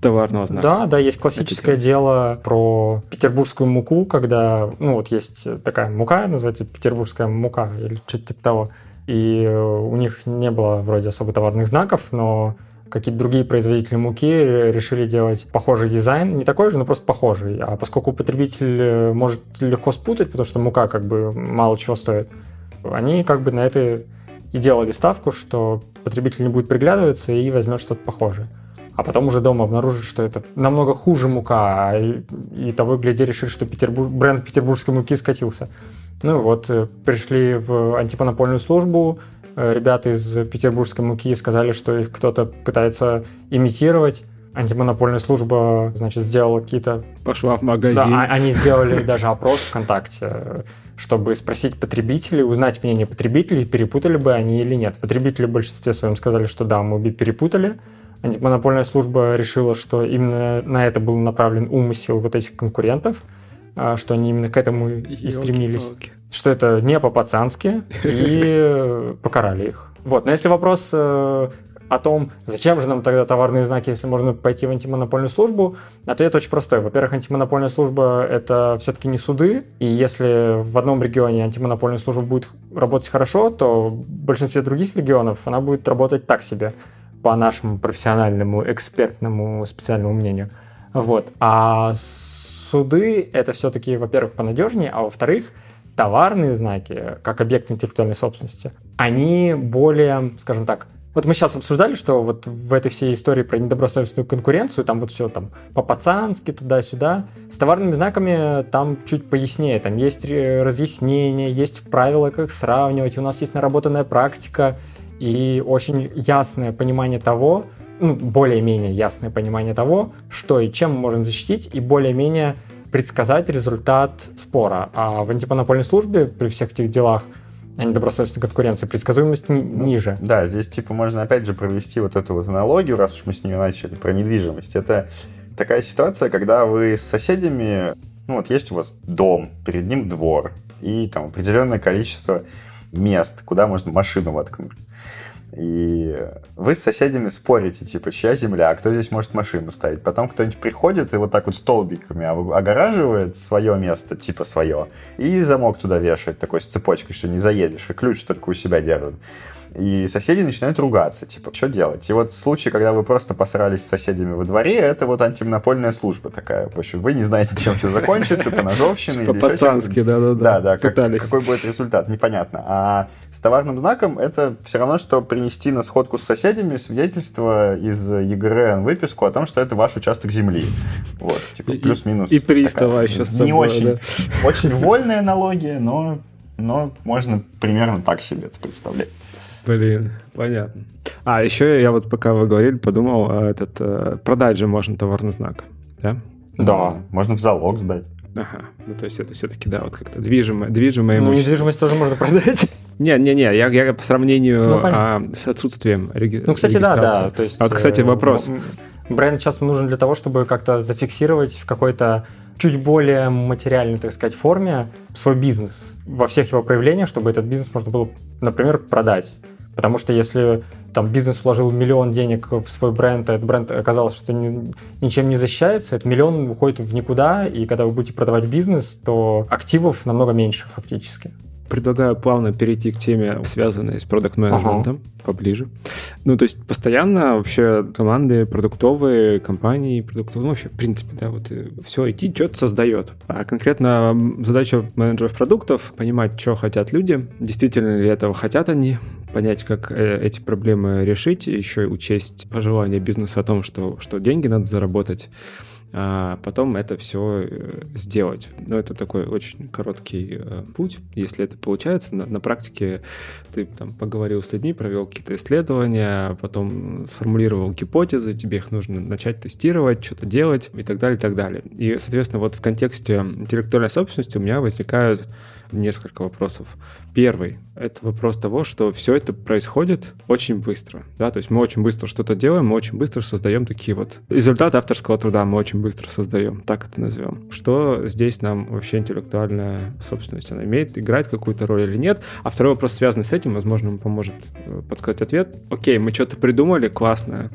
товарного знака. Да, да, есть классическое это... дело про петербургскую муку, когда, ну вот есть такая мука, называется петербургская мука или что-то типа того и э, у них не было вроде особо товарных знаков, но какие-то другие производители муки решили делать похожий дизайн, не такой же, но просто похожий. А поскольку потребитель э, может легко спутать, потому что мука как бы мало чего стоит, они как бы на это и делали ставку, что потребитель не будет приглядываться и возьмет что-то похожее. А потом уже дома обнаружит, что это намного хуже мука, и, и того гляди решили, что Петербург, бренд петербургской муки скатился. Ну вот, э, пришли в антимонопольную службу, э, ребята из петербургской муки сказали, что их кто-то пытается имитировать. Антимонопольная служба, значит, сделала какие-то... Пошла в магазин. Да, а, они сделали даже опрос ВКонтакте, чтобы спросить потребителей, узнать мнение потребителей, перепутали бы они или нет. Потребители в большинстве своем сказали, что да, мы бы перепутали. Антимонопольная служба решила, что именно на это был направлен умысел вот этих конкурентов – что они именно к этому и стремились. Что это не по-пацански, и покарали их. Вот, но если вопрос, э, о том, зачем же нам тогда товарные знаки, если можно пойти в антимонопольную службу, ответ очень простой. Во-первых, антимонопольная служба — это все-таки не суды, и если в одном регионе антимонопольная служба будет работать хорошо, то в большинстве других регионов она будет работать так себе, по нашему профессиональному, экспертному, специальному мнению. Вот. А суды — это все-таки, во-первых, понадежнее, а во-вторых, товарные знаки, как объект интеллектуальной собственности, они более, скажем так, вот мы сейчас обсуждали, что вот в этой всей истории про недобросовестную конкуренцию, там вот все там по-пацански, туда-сюда. С товарными знаками там чуть пояснее. Там есть разъяснения, есть правила, как сравнивать. У нас есть наработанная практика и очень ясное понимание того, ну, более-менее ясное понимание того, что и чем мы можем защитить, и более-менее предсказать результат спора. А в антимонопольной службе при всех этих делах о недобросовестной конкуренции предсказуемость ни- ну, ниже. Да, здесь типа можно опять же провести вот эту вот аналогию, раз уж мы с нее начали, про недвижимость. Это такая ситуация, когда вы с соседями, ну вот есть у вас дом, перед ним двор, и там определенное количество мест, куда можно машину воткнуть. И вы с соседями спорите, типа, чья земля, кто здесь может машину ставить. Потом кто-нибудь приходит и вот так вот столбиками огораживает свое место, типа свое, и замок туда вешает такой с цепочкой, что не заедешь, и ключ только у себя держит. И соседи начинают ругаться, типа, что делать? И вот случай, когда вы просто посрались с соседями во дворе, это вот антимонопольная служба такая. В общем, вы не знаете, чем все закончится, по ножовщине или По-пацански, да-да-да. Да-да, какой будет результат, непонятно. А с товарным знаком это все равно, что принести на сходку с соседями свидетельство из ЕГРН выписку о том, что это ваш участок земли. Вот, типа плюс-минус. И пристава еще с Не очень, очень вольная аналогия, но, но можно примерно так себе это представлять. Блин, понятно. А, еще я вот пока вы говорили, подумал, а, этот, э, продать же можно товарный знак, да? Да, можно в залог сдать. Ага, ну то есть это все-таки, да, вот как-то движимое, движимое Ну, недвижимость тоже можно продать. Не-не-не, я, я по сравнению ну, а, с отсутствием реги- Ну, кстати, да, да. То есть, а вот, кстати, э, вопрос. Бренд часто нужен для того, чтобы как-то зафиксировать в какой-то чуть более материальной, так сказать, форме свой бизнес во всех его проявлениях, чтобы этот бизнес можно было, например, продать. Потому что если там бизнес вложил миллион денег в свой бренд, а этот бренд оказалось, что ни, ничем не защищается, этот миллион уходит в никуда, и когда вы будете продавать бизнес, то активов намного меньше фактически предлагаю плавно перейти к теме, связанной с продукт менеджментом ага. поближе. Ну, то есть постоянно вообще команды продуктовые, компании продуктовые, ну, вообще, в принципе, да, вот э, все идти, что-то создает. А конкретно задача менеджеров продуктов понимать, что хотят люди, действительно ли этого хотят они, понять, как э, эти проблемы решить, еще и учесть пожелания бизнеса о том, что, что деньги надо заработать, а потом это все э, сделать. Но это такой очень короткий э, путь. Если это получается, на, на практике ты там поговорил с людьми, провел какие-то исследования, потом сформулировал гипотезы, тебе их нужно начать тестировать, что-то делать и так далее, и так далее. И, соответственно, вот в контексте интеллектуальной собственности у меня возникают несколько вопросов. Первый — это вопрос того, что все это происходит очень быстро. Да? То есть мы очень быстро что-то делаем, мы очень быстро создаем такие вот... Результаты авторского труда мы очень быстро создаем, так это назовем. Что здесь нам вообще интеллектуальная собственность? Она имеет играть какую-то роль или нет? А второй вопрос, связанный с этим, возможно, ему поможет э, подсказать ответ. Окей, мы что-то придумали, классное,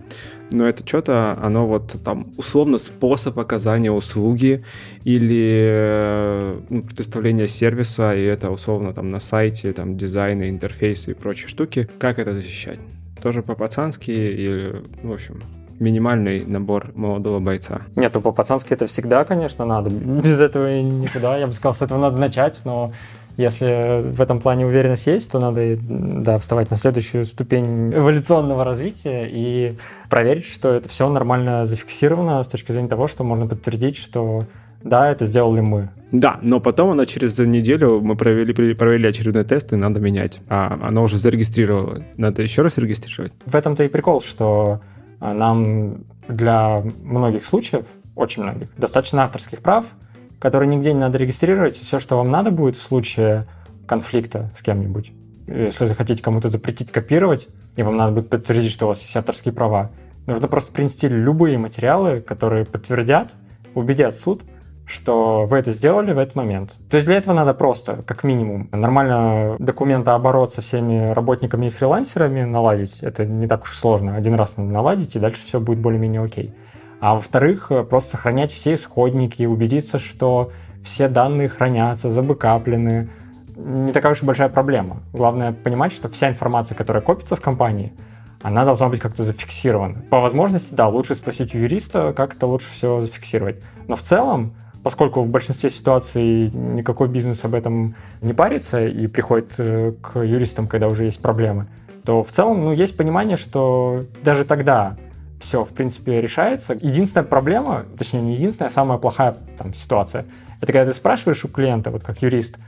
но это что-то, оно вот там условно способ оказания услуги или э, ну, предоставления сервиса, и это условно там на сайте, там дизайны, интерфейсы и прочие штуки. Как это защищать? Тоже по-пацански или, ну, в общем, минимальный набор молодого бойца. Нет, ну по-пацански это всегда, конечно, надо. Без этого никуда. Я бы сказал, с этого надо начать, но если в этом плане уверенность есть, то надо да, вставать на следующую ступень эволюционного развития и проверить, что это все нормально зафиксировано с точки зрения того, что можно подтвердить, что да, это сделали мы. Да, но потом оно через неделю мы провели, провели очередной тест, и надо менять. А оно уже зарегистрировало. Надо еще раз регистрировать. В этом-то и прикол, что а, нам для многих случаев, очень многих, достаточно авторских прав, которые нигде не надо регистрировать. Все, что вам надо будет в случае конфликта с кем-нибудь, если захотите кому-то запретить копировать, и вам надо будет подтвердить, что у вас есть авторские права, нужно просто принести любые материалы, которые подтвердят, убедят суд, что вы это сделали в этот момент. То есть для этого надо просто, как минимум, нормально документооборот со всеми работниками и фрилансерами наладить. Это не так уж сложно. Один раз надо наладить, и дальше все будет более-менее окей. А во-вторых, просто сохранять все исходники, убедиться, что все данные хранятся, забэкаплены. Не такая уж и большая проблема. Главное понимать, что вся информация, которая копится в компании, она должна быть как-то зафиксирована. По возможности, да, лучше спросить у юриста, как это лучше все зафиксировать. Но в целом, поскольку в большинстве ситуаций никакой бизнес об этом не парится и приходит э, к юристам, когда уже есть проблемы, то в целом ну, есть понимание, что даже тогда все, в принципе, решается. Единственная проблема, точнее, не единственная, а самая плохая там, ситуация, это когда ты спрашиваешь у клиента, вот как юрист,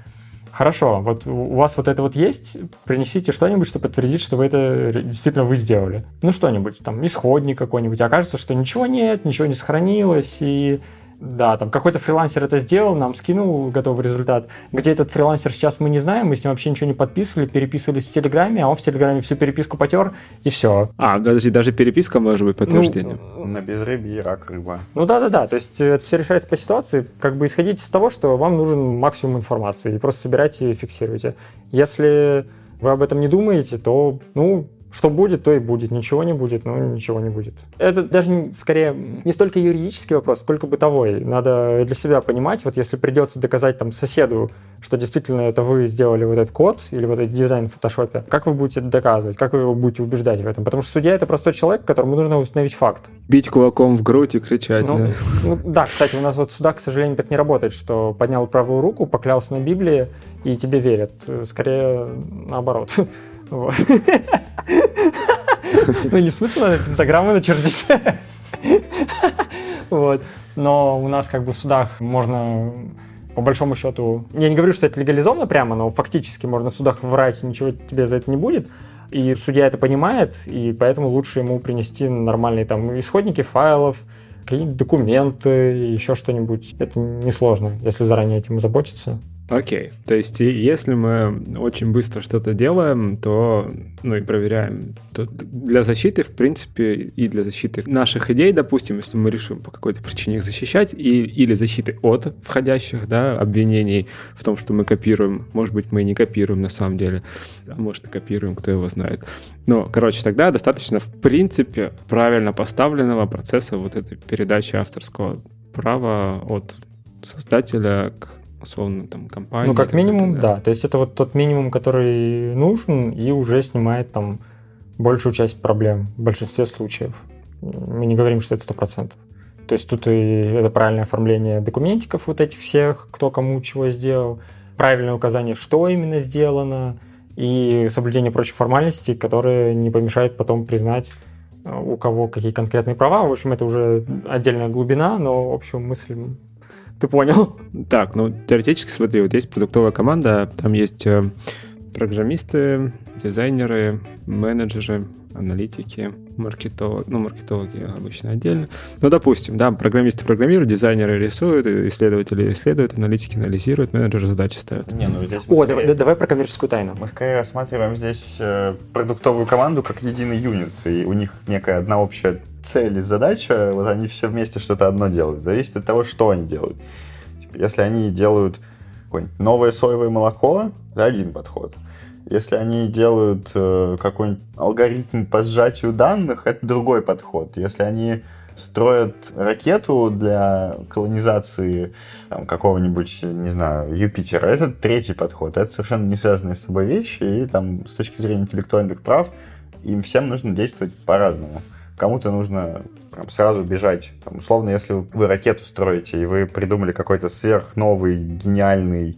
хорошо, вот у вас вот это вот есть, принесите что-нибудь, что подтвердит, что вы это действительно вы сделали. Ну, что-нибудь, там, исходник какой-нибудь. Окажется, что ничего нет, ничего не сохранилось, и да, там какой-то фрилансер это сделал, нам скинул готовый результат. Где этот фрилансер сейчас мы не знаем, мы с ним вообще ничего не подписывали, переписывались в Телеграме, а он в Телеграме всю переписку потер, и все. А, подожди, даже переписка может быть подтверждением? Ну, на безрыбье рак рыба. Ну да-да-да, то есть это все решается по ситуации. Как бы исходить из того, что вам нужен максимум информации, и просто собирайте и фиксируйте. Если вы об этом не думаете, то, ну, что будет, то и будет. Ничего не будет, ну ничего не будет. Это даже скорее не столько юридический вопрос, сколько бытовой. Надо для себя понимать, вот если придется доказать там соседу, что действительно это вы сделали вот этот код или вот этот дизайн в фотошопе, как вы будете это доказывать, как вы его будете убеждать в этом? Потому что судья это простой человек, которому нужно установить факт. Бить кулаком в грудь и кричать. Ну, да. Ну, да, кстати, у нас вот суда, к сожалению, так не работает, что поднял правую руку, поклялся на Библии, и тебе верят. Скорее наоборот. Ну, не в смысле надо пентаграммы начертить. Вот. Но у нас как бы в судах можно по большому счету, я не говорю, что это легализовано прямо, но фактически можно в судах врать, ничего тебе за это не будет. И судья это понимает, и поэтому лучше ему принести нормальные там исходники файлов, какие-нибудь документы, еще что-нибудь. Это несложно, если заранее этим заботиться. Окей. То есть, если мы очень быстро что-то делаем, то, ну и проверяем, то для защиты, в принципе, и для защиты наших идей, допустим, если мы решим по какой-то причине их защищать, и, или защиты от входящих, да, обвинений в том, что мы копируем, может быть, мы и не копируем на самом деле, а может и копируем, кто его знает. Но, короче, тогда достаточно, в принципе, правильно поставленного процесса вот этой передачи авторского права от создателя к условно, там, компания. Ну, как минимум, да. да. То есть это вот тот минимум, который нужен и уже снимает там большую часть проблем в большинстве случаев. Мы не говорим, что это сто процентов. То есть тут и это правильное оформление документиков вот этих всех, кто кому чего сделал, правильное указание, что именно сделано, и соблюдение прочих формальностей, которые не помешают потом признать, э, у кого какие конкретные права. В общем, это уже отдельная глубина, но общую мысль ты понял? Так, ну, теоретически, смотри, вот есть продуктовая команда, там есть э, программисты, дизайнеры, менеджеры, аналитики, маркетологи, ну, маркетологи обычно отдельно. Ну, допустим, да, программисты программируют, дизайнеры рисуют, исследователи исследуют, аналитики анализируют, менеджеры задачи ставят. Не, ну здесь О, скорее, давай, давай про коммерческую тайну. Мы скорее рассматриваем здесь э, продуктовую команду как единый юнит, и у них некая одна общая цель и задача, вот они все вместе что-то одно делают. Зависит от того, что они делают. Типа, если они делают новое соевое молоко, это один подход. Если они делают э, какой-нибудь алгоритм по сжатию данных, это другой подход. Если они строят ракету для колонизации там, какого-нибудь, не знаю, Юпитера, это третий подход. Это совершенно не связанные с собой вещи, и там с точки зрения интеллектуальных прав им всем нужно действовать по-разному. Кому-то нужно прям сразу бежать. Там, условно, если вы ракету строите, и вы придумали какой-то сверхновый, гениальный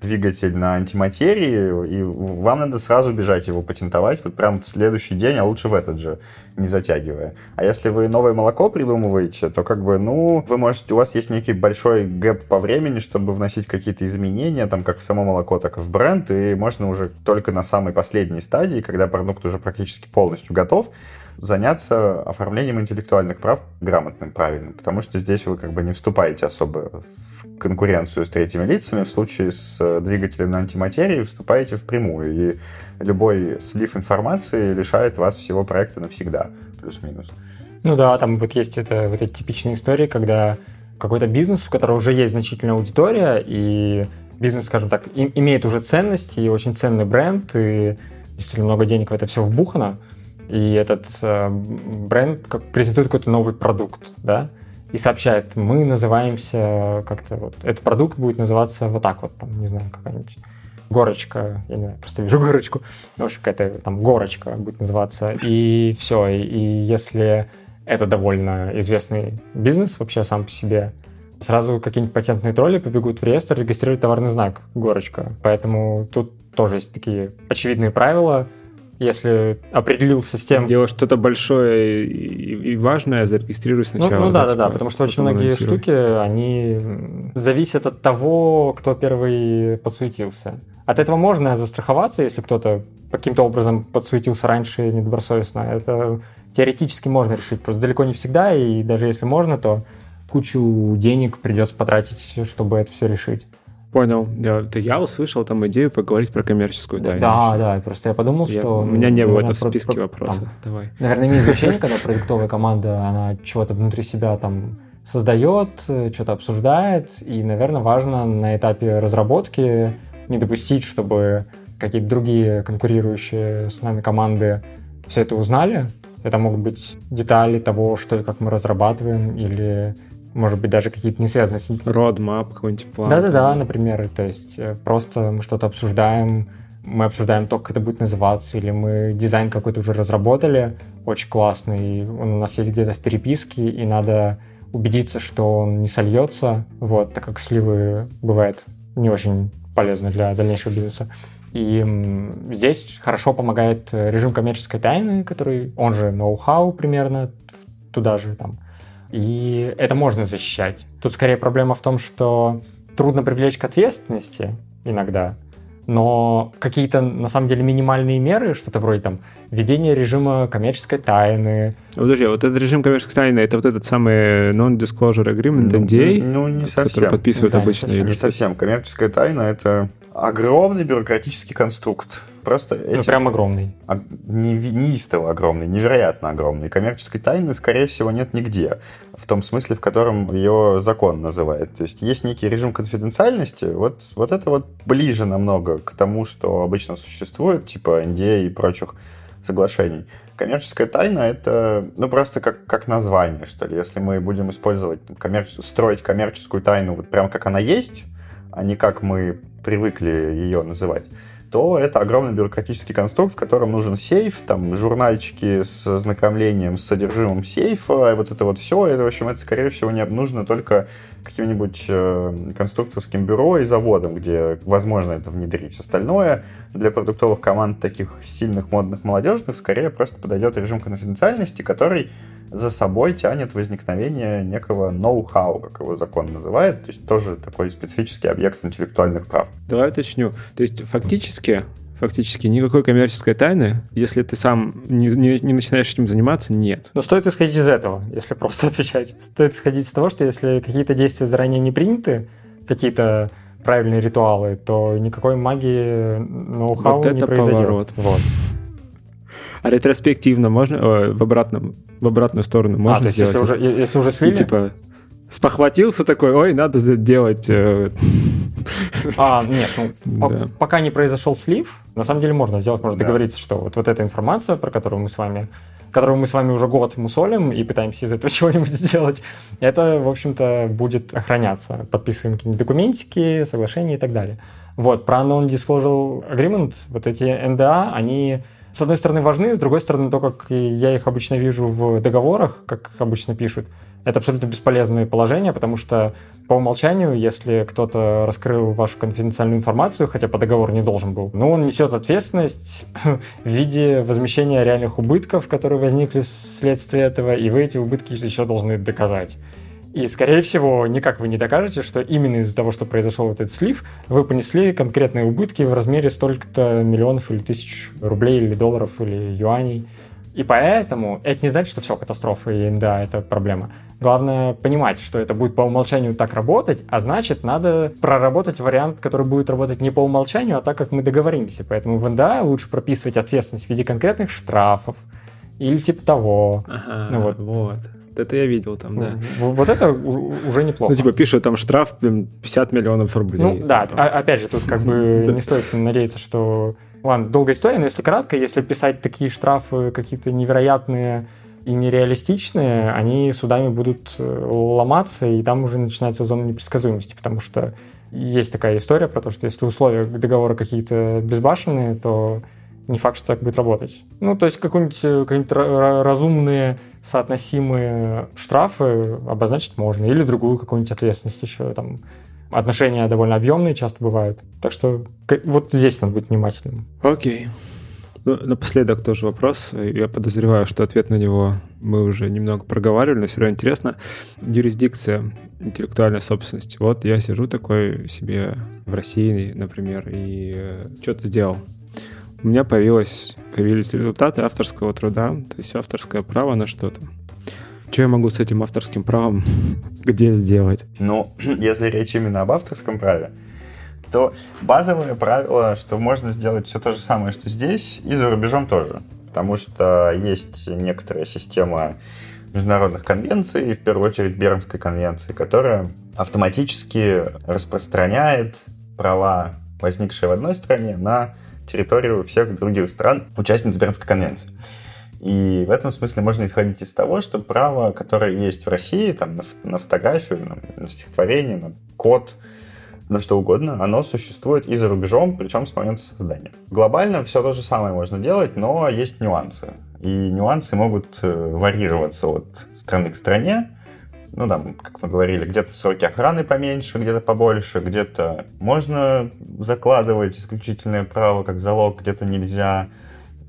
двигатель на антиматерии, и вам надо сразу бежать его патентовать вот прям в следующий день, а лучше в этот же, не затягивая. А если вы новое молоко придумываете, то как бы, ну, вы можете, у вас есть некий большой гэп по времени, чтобы вносить какие-то изменения, там, как в само молоко, так и в бренд, и можно уже только на самой последней стадии, когда продукт уже практически полностью готов, заняться оформлением интеллектуальных прав грамотным, правильным, потому что здесь вы как бы не вступаете особо в конкуренцию с третьими лицами. В случае с двигателем на антиматерии вступаете впрямую, и любой слив информации лишает вас всего проекта навсегда, плюс-минус. Ну да, там вот есть это, вот эти типичные истории, когда какой-то бизнес, у которого уже есть значительная аудитория, и бизнес, скажем так, им, имеет уже ценность и очень ценный бренд, и действительно много денег в это все вбухано, и этот э, бренд как презентует какой-то новый продукт, да, и сообщает, мы называемся как-то вот, этот продукт будет называться вот так вот, там, не знаю, какая-нибудь горочка, я не знаю, просто вижу горочку, в общем, какая-то там горочка будет называться, и все, и, и если это довольно известный бизнес вообще сам по себе, сразу какие-нибудь патентные тролли побегут в реестр регистрировать товарный знак горочка, поэтому тут тоже есть такие очевидные правила, если определился с тем... Делать что-то большое и, и важное, зарегистрируй сначала. Ну, ну да, да, да, типа, потому что очень многие штуки, они зависят от того, кто первый подсуетился. От этого можно застраховаться, если кто-то каким-то образом подсуетился раньше недобросовестно. Это теоретически можно решить, просто далеко не всегда, и даже если можно, то кучу денег придется потратить, чтобы это все решить. Понял. Я, это я услышал там идею поговорить про коммерческую тайну. Да, да, просто я подумал, я, что... У меня не было это в списке про, вопросов. Там, Давай. Наверное, имеет значение, когда продуктовая команда, она чего-то внутри себя там создает, что-то обсуждает, и, наверное, важно на этапе разработки не допустить, чтобы какие-то другие конкурирующие с нами команды все это узнали. Это могут быть детали того, что и как мы разрабатываем, или может быть, даже какие-то не связанные с... Roadmap какой-нибудь план. Да-да-да, например, то есть э, просто мы что-то обсуждаем, мы обсуждаем то, как это будет называться, или мы дизайн какой-то уже разработали, очень классный, он у нас есть где-то в переписке, и надо убедиться, что он не сольется, вот, так как сливы бывает не очень полезны для дальнейшего бизнеса. И здесь хорошо помогает э, режим коммерческой тайны, который, он же ноу-хау примерно, туда же там и это можно защищать. Тут скорее проблема в том, что трудно привлечь к ответственности иногда, но какие-то, на самом деле, минимальные меры, что-то вроде там введения режима коммерческой тайны. Подожди, а вот этот режим коммерческой тайны, это вот этот самый Non-Disclosure Agreement, NDA? Ну, ну, не совсем. Который подписывают да, обычно. Не совсем. Коммерческая тайна — это огромный бюрократический конструкт. Просто ну, эти... прям огромный. А, не, неистово огромный, невероятно огромный. Коммерческой тайны, скорее всего, нет нигде. В том смысле, в котором ее закон называет. То есть есть некий режим конфиденциальности. Вот, вот это вот ближе намного к тому, что обычно существует, типа NDA и прочих соглашений. Коммерческая тайна — это ну, просто как, как название, что ли. Если мы будем использовать, коммерч... строить коммерческую тайну вот прям как она есть, а не как мы привыкли ее называть, то это огромный бюрократический конструкт, в котором нужен сейф, там журнальчики с ознакомлением с содержимым сейфа, вот это вот все, это, в общем, это, скорее всего, не нужно только каким-нибудь э, конструкторским бюро и заводом, где возможно это внедрить. Остальное для продуктовых команд таких сильных, модных, молодежных скорее просто подойдет режим конфиденциальности, который за собой тянет возникновение некого ноу-хау, как его закон называет, то есть тоже такой специфический объект интеллектуальных прав. Давай уточню. То есть фактически фактически никакой коммерческой тайны, если ты сам не, не, не начинаешь этим заниматься, нет. Но стоит исходить из этого, если просто отвечать. Стоит исходить из того, что если какие-то действия заранее не приняты, какие-то правильные ритуалы, то никакой магии ноу-хау вот не произойдет. Поворот. Вот. А ретроспективно можно э, в обратном в обратную сторону можно а, то есть сделать? Если уже, если уже слили? Типа спохватился такой, ой, надо делать. Э... А, нет, ну, да. пока не произошел слив, на самом деле можно сделать, можно да. договориться, что вот, вот эта информация, про которую мы с вами которую мы с вами уже год мусолим и пытаемся из этого чего-нибудь сделать, это, в общем-то, будет охраняться. Подписываем какие-нибудь документики, соглашения и так далее. Вот, про Non-Disclosure Agreement, вот эти NDA, они с одной стороны, важны, с другой стороны, то, как я их обычно вижу в договорах, как обычно пишут, это абсолютно бесполезные положения, потому что по умолчанию, если кто-то раскрыл вашу конфиденциальную информацию, хотя по договору не должен был, но он несет ответственность в виде возмещения реальных убытков, которые возникли вследствие этого, и вы эти убытки еще должны доказать. И, скорее всего, никак вы не докажете, что именно из-за того, что произошел этот слив, вы понесли конкретные убытки в размере столько-то миллионов или тысяч рублей или долларов или юаней. И поэтому это не значит, что все катастрофа и да, это проблема. Главное понимать, что это будет по умолчанию так работать, а значит, надо проработать вариант, который будет работать не по умолчанию, а так, как мы договоримся. Поэтому в НДА лучше прописывать ответственность в виде конкретных штрафов или типа того. Ага, ну, вот. вот. Это я видел там, да. Вот это уже неплохо. Ну, типа, пишут там штраф 50 миллионов рублей. Ну, да, опять же, тут как бы не стоит надеяться, что... Ладно, долгая история, но если кратко, если писать такие штрафы какие-то невероятные и нереалистичные, они судами будут э, ломаться, и там уже начинается зона непредсказуемости, потому что есть такая история про то, что если условия договора какие-то безбашенные, то не факт, что так будет работать. Ну, то есть какие-нибудь э, какие разумные соотносимые штрафы обозначить можно, или другую какую-нибудь ответственность еще там. Отношения довольно объемные часто бывают. Так что вот здесь надо быть внимательным. Окей. Okay. Ну, напоследок тоже вопрос. Я подозреваю, что ответ на него мы уже немного проговаривали, но все равно интересно. Юрисдикция интеллектуальной собственности. Вот я сижу такой себе в России, например, и э, что-то сделал у меня появилось, появились результаты авторского труда, то есть авторское право на что-то. Что я могу с этим авторским правом где сделать? Ну, если речь именно об авторском праве, то базовое правило, что можно сделать все то же самое, что здесь, и за рубежом тоже. Потому что есть некоторая система международных конвенций, в первую очередь Бернской конвенции, которая автоматически распространяет права, возникшие в одной стране, на территорию всех других стран, участниц Бернской конвенции. И в этом смысле можно исходить из того, что право, которое есть в России, там, на, на фотографию, на, на стихотворение, на код, на что угодно, оно существует и за рубежом, причем с момента создания. Глобально все то же самое можно делать, но есть нюансы. И нюансы могут э, варьироваться от страны к стране ну, там, как мы говорили, где-то сроки охраны поменьше, где-то побольше, где-то можно закладывать исключительное право как залог, где-то нельзя,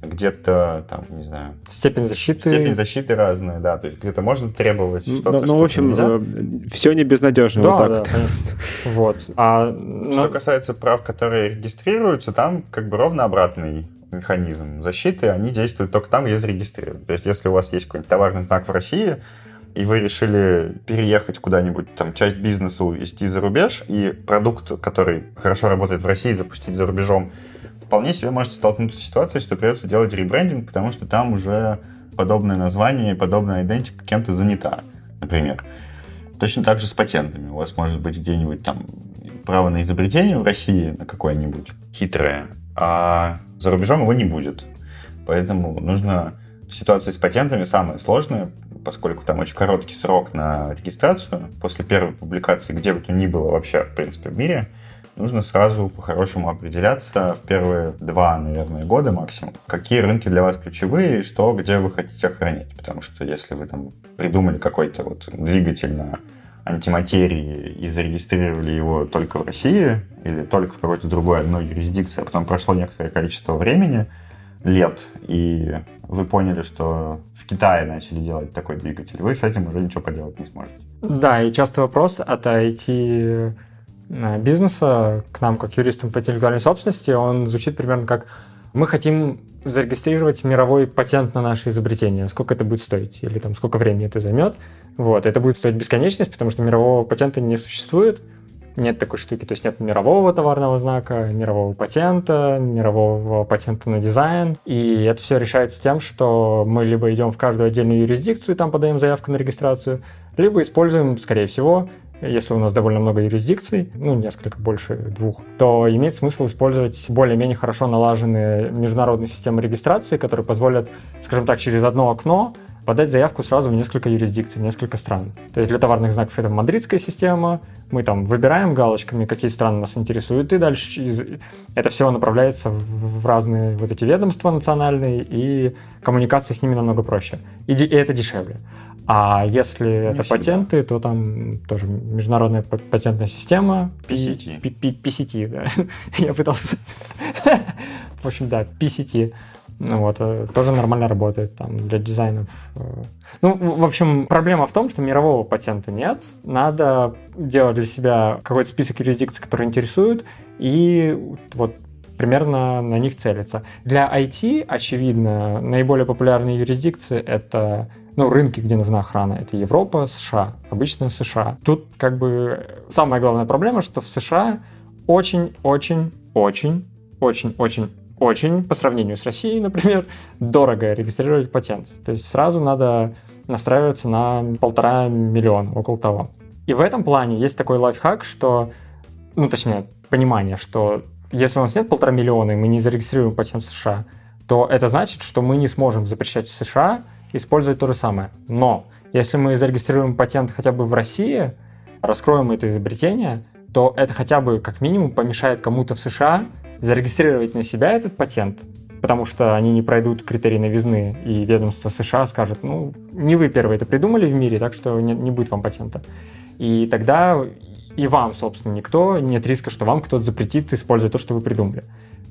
где-то, там, не знаю... Степень защиты. Степень защиты разная, да, то есть где-то можно требовать ну, что-то, Ну, что в общем, нельзя. Э, все не безнадежно. Да, вот так. да, Вот. А, что но... касается прав, которые регистрируются, там как бы ровно обратный механизм защиты, они действуют только там, где зарегистрированы. То есть, если у вас есть какой-нибудь товарный знак в России, и вы решили переехать куда-нибудь, там, часть бизнеса увезти за рубеж, и продукт, который хорошо работает в России, запустить за рубежом, вполне себе можете столкнуться с ситуацией, что придется делать ребрендинг, потому что там уже подобное название, подобная идентика кем-то занята, например. Точно так же с патентами. У вас может быть где-нибудь там право на изобретение в России на какое-нибудь хитрое, а за рубежом его не будет. Поэтому нужно в ситуации с патентами самое сложное поскольку там очень короткий срок на регистрацию, после первой публикации, где бы то ни было вообще, в принципе, в мире, нужно сразу по-хорошему определяться в первые два, наверное, года максимум, какие рынки для вас ключевые и что, где вы хотите охранять. Потому что если вы там придумали какой-то вот двигатель на антиматерии и зарегистрировали его только в России или только в какой-то другой одной юрисдикции, а потом прошло некоторое количество времени, лет, и вы поняли, что в Китае начали делать такой двигатель, вы с этим уже ничего поделать не сможете. Да, и часто вопрос от IT-бизнеса к нам, как юристам по интеллектуальной собственности, он звучит примерно как «мы хотим зарегистрировать мировой патент на наше изобретение. Сколько это будет стоить? Или там сколько времени это займет? Вот, это будет стоить бесконечность, потому что мирового патента не существует нет такой штуки, то есть нет мирового товарного знака, мирового патента, мирового патента на дизайн, и это все решается тем, что мы либо идем в каждую отдельную юрисдикцию, и там подаем заявку на регистрацию, либо используем, скорее всего, если у нас довольно много юрисдикций, ну, несколько больше двух, то имеет смысл использовать более-менее хорошо налаженные международные системы регистрации, которые позволят, скажем так, через одно окно подать заявку сразу в несколько юрисдикций, в несколько стран. То есть для товарных знаков это мадридская система, мы там выбираем галочками, какие страны нас интересуют, и дальше из... это все направляется в разные вот эти ведомства национальные, и коммуникация с ними намного проще. И, и это дешевле. А если Не это всегда. патенты, то там тоже международная патентная система. PCT. PCT, да. Я пытался... В общем, да, PCT. Ну вот, э, тоже нормально работает там для дизайнов. Э. Ну, в общем, проблема в том, что мирового патента нет. Надо делать для себя какой-то список юрисдикций, которые интересуют, и вот примерно на них целиться. Для IT, очевидно, наиболее популярные юрисдикции — это ну, рынки, где нужна охрана, это Европа, США, обычно США. Тут как бы самая главная проблема, что в США очень-очень-очень-очень-очень очень, по сравнению с Россией, например, дорого регистрировать патент. То есть сразу надо настраивается на полтора миллиона, около того. И в этом плане есть такой лайфхак, что, ну, точнее, понимание, что если у нас нет полтора миллиона, и мы не зарегистрируем патент в США, то это значит, что мы не сможем запрещать в США использовать то же самое. Но если мы зарегистрируем патент хотя бы в России, раскроем это изобретение, то это хотя бы как минимум помешает кому-то в США зарегистрировать на себя этот патент, потому что они не пройдут критерии новизны, и ведомство США скажет, ну, не вы первые это придумали в мире, так что не, не будет вам патента. И тогда и вам, собственно, никто, нет риска, что вам кто-то запретит использовать то, что вы придумали.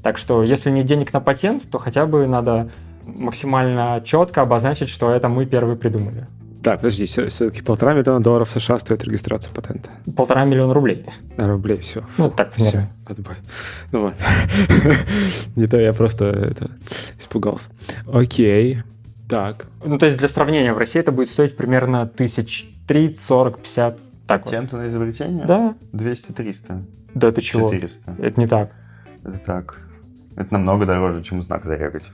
Так что, если нет денег на патент, то хотя бы надо максимально четко обозначить, что это мы первые придумали. Так, подожди, все-таки полтора миллиона долларов США стоит регистрация патента. Полтора миллиона рублей. А, рублей, все. Ну, так примерно. Все, отбой. Ну ладно. Не то, я просто это, испугался. Окей, так. Ну, то есть для сравнения, в России это будет стоить примерно тысяч 30, 40, 50. Так Патенты вот. на изобретение? Да. 200-300. Да ты чего? 400. Это не так. Это так. Это намного дороже, чем знак зарегать.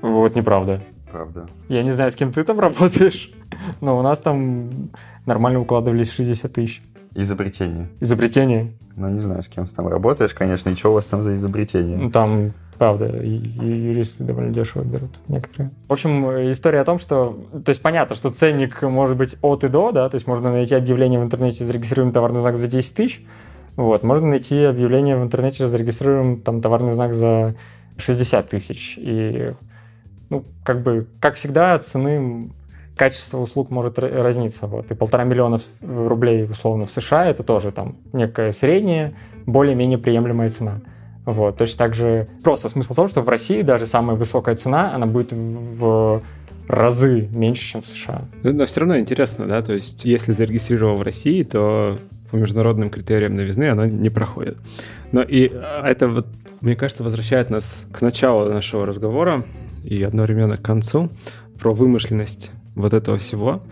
Вот неправда. Правда. Я не знаю, с кем ты там работаешь, но у нас там нормально укладывались 60 тысяч. Изобретение. Изобретение? Ну, не знаю, с кем ты там работаешь, конечно, и что у вас там за изобретение? Ну, там, правда, юристы довольно дешево берут некоторые. В общем, история о том, что... То есть понятно, что ценник может быть от и до, да, то есть можно найти объявление в интернете «Зарегистрируем товарный знак за 10 тысяч», вот, можно найти объявление в интернете «Зарегистрируем там товарный знак за 60 тысяч». И, ну, как бы, как всегда, цены качество услуг может разниться. Вот. И полтора миллиона рублей, условно, в США это тоже там некая средняя, более-менее приемлемая цена. Вот. Точно так же просто смысл в том, что в России даже самая высокая цена, она будет в разы меньше, чем в США. Но, все равно интересно, да, то есть если зарегистрировал в России, то по международным критериям новизны оно не проходит. Но и это вот, мне кажется, возвращает нас к началу нашего разговора и одновременно к концу про вымышленность вот этого всего.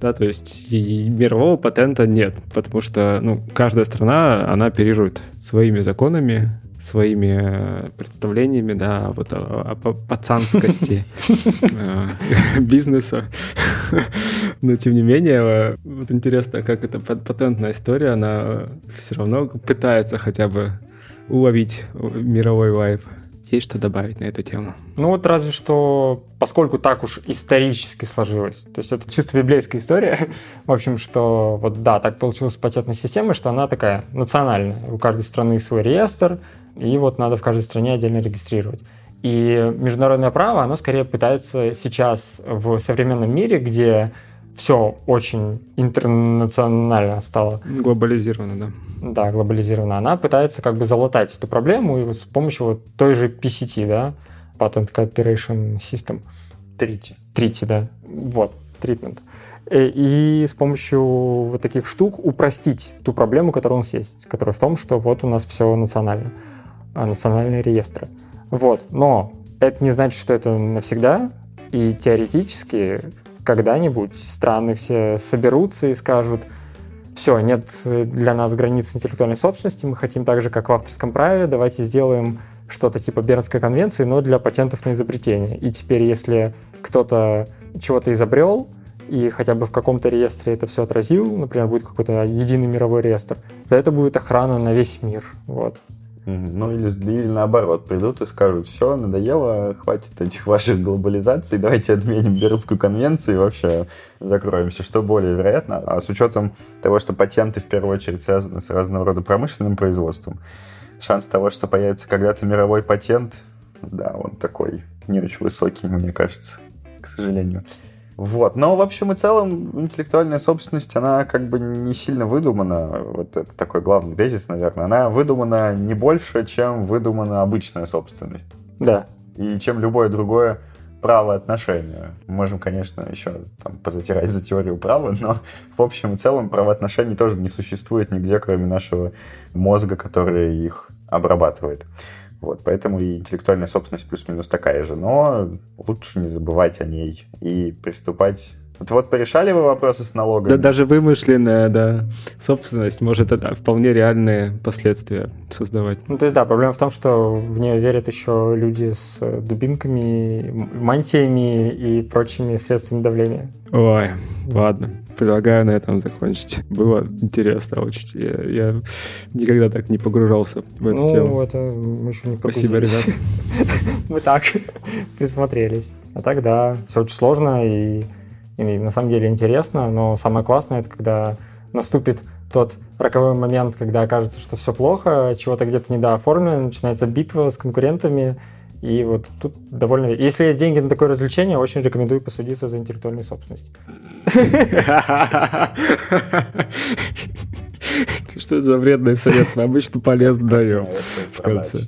Да, то есть мирового патента нет, потому что ну, каждая страна, она оперирует своими законами, своими э, представлениями, да, вот о, о пацанскости э, бизнеса. Но тем не менее, э, вот интересно, как эта патентная история, она все равно пытается хотя бы уловить мировой вайб. Есть что добавить на эту тему? Ну вот разве что, поскольку так уж исторически сложилось, то есть это чисто библейская история, в общем, что вот да, так получилось с патентной системой, что она такая национальная. У каждой страны свой реестр, и вот надо в каждой стране отдельно регистрировать. И международное право, оно скорее пытается сейчас в современном мире, где все очень интернационально стало. Глобализировано, да. Да, глобализировано. Она пытается как бы залатать эту проблему и вот с помощью вот той же PCT, да, Patent Cooperation System. Трити. Трити, да. Вот, treatment. Э, и с помощью вот таких штук упростить ту проблему, которая у нас есть, которая в том, что вот у нас все национально, а, национальные реестры. Вот, но это не значит, что это навсегда, и теоретически когда-нибудь страны все соберутся и скажут, все, нет для нас границ интеллектуальной собственности, мы хотим так же, как в авторском праве, давайте сделаем что-то типа Бернской конвенции, но для патентов на изобретение. И теперь, если кто-то чего-то изобрел, и хотя бы в каком-то реестре это все отразил, например, будет какой-то единый мировой реестр, то это будет охрана на весь мир. Вот. Ну или, или наоборот, придут и скажут, все, надоело, хватит этих ваших глобализаций, давайте отменим Бернскую конвенцию и вообще закроемся, что более вероятно. А с учетом того, что патенты в первую очередь связаны с разного рода промышленным производством, шанс того, что появится когда-то мировой патент, да, он такой не очень высокий, мне кажется, к сожалению. Вот. Но, в общем и целом, интеллектуальная собственность, она как бы не сильно выдумана. Вот это такой главный тезис, наверное. Она выдумана не больше, чем выдумана обычная собственность. Да. И чем любое другое правоотношение. Мы можем, конечно, еще там, позатирать за теорию права, но в общем и целом правоотношений тоже не существует нигде, кроме нашего мозга, который их обрабатывает. Вот, поэтому и интеллектуальная собственность плюс-минус такая же, но лучше не забывать о ней и приступать Вот, вот порешали вы вопросы с налогами? Да даже вымышленная, да, собственность может это вполне реальные последствия создавать. Ну, то есть, да, проблема в том, что в нее верят еще люди с дубинками, мантиями и прочими средствами давления. Ой, ладно. Предлагаю на этом закончить. Было интересно очень. Я, я никогда так не погружался в эту ну, тему. Ну, это мы еще не Спасибо, ребят. Мы так присмотрелись. А так, да, все очень сложно и, и на самом деле интересно, но самое классное, это когда наступит тот роковой момент, когда окажется, что все плохо, чего-то где-то недооформлено, начинается битва с конкурентами, и вот тут довольно... Если есть деньги на такое развлечение, очень рекомендую посудиться за интеллектуальную собственность. Что это за вредный совет? Мы обычно полезно даем в конце.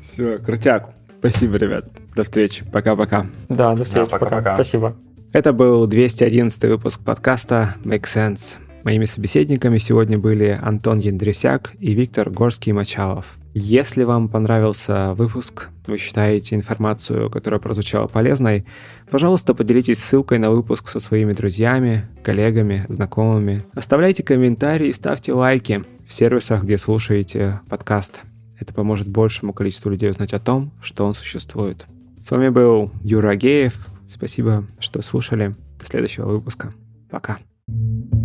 Все, крутяк. Спасибо, ребят. До встречи. Пока-пока. Да, до встречи. Пока. Спасибо. Это был 211 выпуск подкаста Make Sense. Моими собеседниками сегодня были Антон Яндресяк и Виктор Горский-Мачалов. Если вам понравился выпуск, вы считаете информацию, которая прозвучала полезной, пожалуйста, поделитесь ссылкой на выпуск со своими друзьями, коллегами, знакомыми. Оставляйте комментарии и ставьте лайки в сервисах, где слушаете подкаст. Это поможет большему количеству людей узнать о том, что он существует. С вами был Юра Агеев. Спасибо, что слушали. До следующего выпуска. Пока. thank you